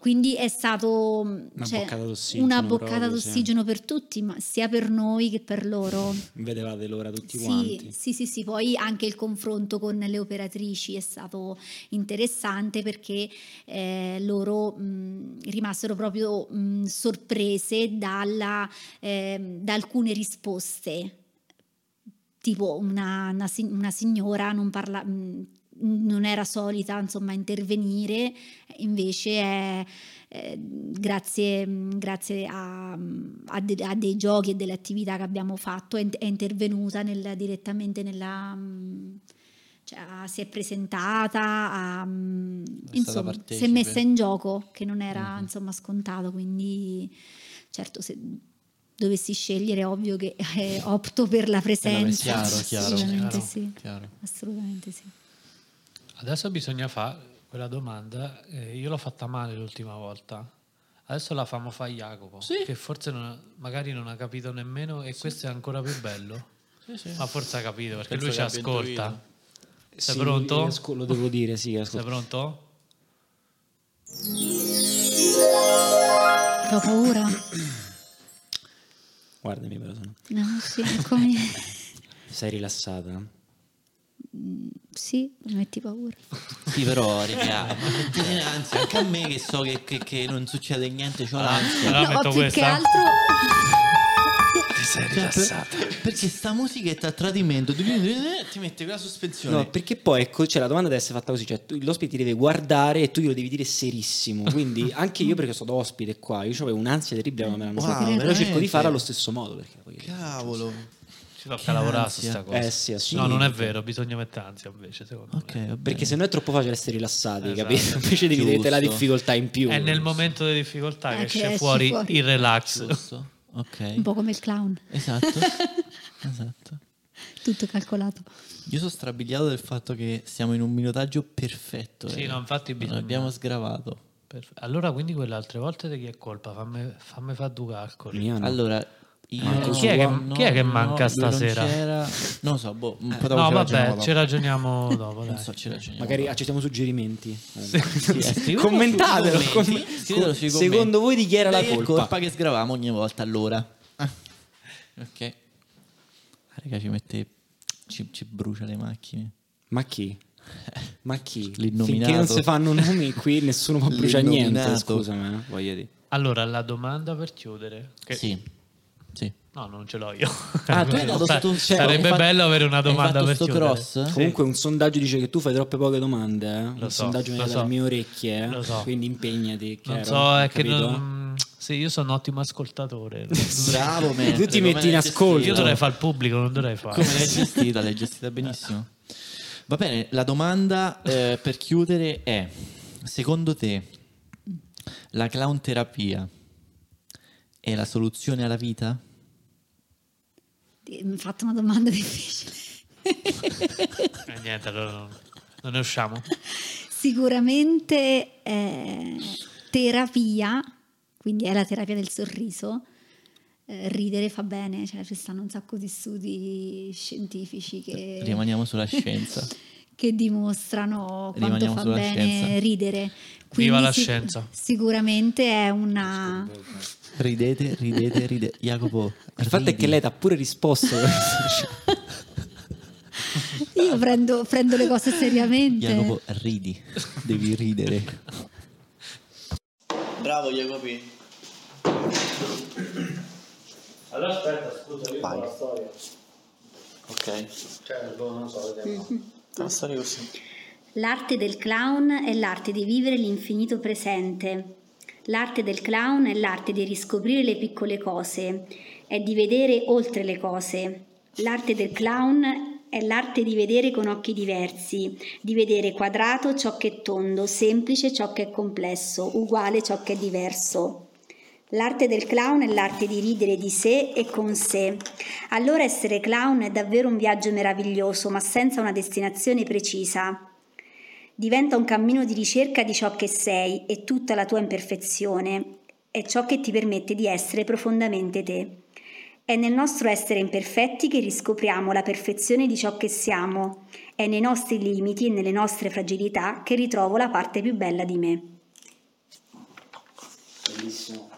S4: Quindi è stato
S3: Una
S4: cioè,
S3: boccata d'ossigeno
S4: una boccata
S3: proprio, sì.
S4: d'ossigeno per tutti, ma sia per noi che per loro.
S3: Vedevate l'ora tutti
S4: Sì,
S3: quanti.
S4: sì, sì, sì, poi anche il confronto con le operatrici è stato interessante perché eh, loro mh, rimasero proprio mh, sorprese dalla, ehm, da alcune risposte. Tipo una, una una signora non parla, non era solita insomma intervenire, invece è, eh, grazie, grazie a, a de- a dei giochi e delle attività che abbiamo fatto è, è intervenuta nel- direttamente nella... cioè, si è presentata,
S2: stata
S4: insomma, si è messa in gioco, che non era
S2: Mhm.
S4: insomma scontato, quindi certo se dovessi scegliere ovvio che eh, opto per la presenza.
S2: Chiaro, chiaro,
S4: Assolutamente
S1: chiaro.
S4: sì. Assolutamente sì.
S1: Adesso bisogna fare quella domanda. eh, io l'ho fatta male l'ultima volta. Adesso la famo fare a Jacopo,
S2: Sì.
S1: che forse non- magari non ha capito nemmeno e questo è ancora più bello.
S2: Sì, sì.
S1: Ma forse ha capito perché
S2: Penso
S1: lui ci ascolta. Sei
S3: Sì,
S1: pronto?
S3: ascol- lo devo dire, sì,
S1: Sei
S3: ascolta.
S1: pronto?
S4: Ho paura?
S3: Guardami però sono.
S4: No, sì, eccomi.
S3: Sei rilassata?
S4: Sì, mi metti paura.
S2: Sì, però, ma mettete ansia anche a me che so che, che- che non succede niente, c'ho l'ansia.
S1: Allora
S4: no, più
S1: questa.
S4: che altro
S1: Ti sei
S2: Cioè, per- perché sta musichetta a tradimento ti ti mette quella sospensione.
S3: No, perché poi ecco, cioè, la domanda deve essere fatta così, cioè tu- l'ospite ti deve guardare e tu glielo devi dire serissimo. Quindi anche io perché sono ospite qua, io avevo un'ansia terribile quando me l'hanno
S2: Wow,
S3: fatta, però cerco di farla allo stesso modo perché poi
S2: Cavolo.
S1: Ci tocca
S2: Che
S1: lavorare su
S2: ansia.
S1: sta cosa.
S3: Eh sì,
S1: no, non è vero, bisogna mettere ansia invece, secondo
S2: Ok,
S1: me.
S3: Perché se no è troppo facile essere rilassati,
S1: Esatto.
S3: capito? Invece devi vedere la difficoltà in più.
S1: È nel momento di difficoltà
S4: Eh,
S1: che esce fuori,
S4: fuori.
S1: il relax.
S2: Giusto. Ok.
S4: un po' come il clown,
S2: Esatto. esatto.
S4: tutto calcolato.
S2: Io sono strabiliato del fatto che siamo in un minutaggio perfetto.
S1: Sì,
S2: raga.
S1: no, infatti
S2: Non
S1: bisogna-
S2: abbiamo sgravato.
S1: Allora, quindi quelle altre volte di chi è colpa? Fammi, fammi fare due calcoli.
S2: Allora, io...
S1: Chi è che-
S2: no,
S1: chi è che
S2: no,
S1: manca
S2: non
S1: stasera?
S2: Non lo so, boh, un po' dopo
S1: No,
S2: ci
S1: vabbè, ci
S2: dopo.
S1: ragioniamo dopo.
S2: Non
S1: Dai.
S2: so, ci ragioniamo
S3: Magari
S2: dopo.
S3: accettiamo suggerimenti.
S2: Sì, eh, scrivetelo
S3: Commentatelo.
S2: sui
S3: com-
S2: sui
S3: secondo voi di chi era la
S2: Dai, è
S3: colpa?
S2: colpa che sgravamo ogni volta allora. Ah. Ok. Ah, raga, ci mette... Ci, ci brucia le macchine.
S3: Ma chi? Ma chi?
S2: L'innominato.
S3: Finché non si fanno nomi qui nessuno può bruciare niente, scusami, eh, voglio dire.
S1: Allora, la domanda per chiudere. Che...
S2: Sì.
S1: No, non ce l'ho io.
S3: Ah, tu hai dato
S1: Sa-
S3: sto- cioè,
S1: Sarebbe
S2: hai fatto-
S1: bello avere una domanda per chiudere.
S2: cross?
S1: Sì.
S3: Comunque un sondaggio dice che tu fai troppe poche domande, eh?
S1: Lo
S3: un
S1: so,
S3: sondaggio viene
S1: so.
S3: dalle mie orecchie, eh?
S1: Lo so.
S3: quindi impegnati.
S1: Non
S3: chiaro?
S1: so, è che non... Sì, io sono un ottimo ascoltatore.
S2: Bravo, me.
S3: Tu ti metti in ascolto.
S1: Io dovrei fare il pubblico, non dovrei fare.
S2: Come l'hai gestita? L'hai gestita benissimo. Va bene, la domanda eh, per chiudere è: secondo te la clown terapia è la soluzione alla vita?
S4: Mi hai fatto una domanda difficile.
S1: Eh, niente, allora non, non ne usciamo.
S4: Sicuramente è terapia, quindi è la terapia del sorriso. Eh, ridere fa bene, cioè ci stanno un sacco di studi scientifici che,
S2: Rimaniamo sulla scienza.
S4: che dimostrano quanto
S2: Rimaniamo
S4: fa bene
S2: scienza.
S4: ridere.
S1: Viva la
S4: sic-
S1: scienza.
S4: Sicuramente è una...
S2: Ridete, ridete, ridete. Jacopo,
S3: Il fatto è che lei ti ha pure risposto.
S4: Io prendo, prendo le cose seriamente.
S2: Jacopo, ridi. Devi ridere. Bravo, Jacopi.
S1: Allora aspetta, scusa, io
S2: Vai.
S1: la storia.
S2: Ok.
S1: Cioè, non so,
S2: La storia così.
S4: L'arte del clown è l'arte di vivere l'infinito presente. L'arte del clown è l'arte di riscoprire le piccole cose, è di vedere oltre le cose. L'arte del clown è l'arte di vedere con occhi diversi, di vedere quadrato ciò che è tondo, semplice ciò che è complesso, uguale ciò che è diverso. L'arte del clown è l'arte di ridere di sé e con sé. Allora essere clown è davvero un viaggio meraviglioso, ma senza una destinazione precisa. Diventa un cammino di ricerca di ciò che sei e tutta la tua imperfezione. è ciò che ti permette di essere profondamente te. È nel nostro essere imperfetti che riscopriamo la perfezione di ciò che siamo, è nei nostri limiti e nelle nostre fragilità che ritrovo la parte più bella di me.
S3: Bellissimo.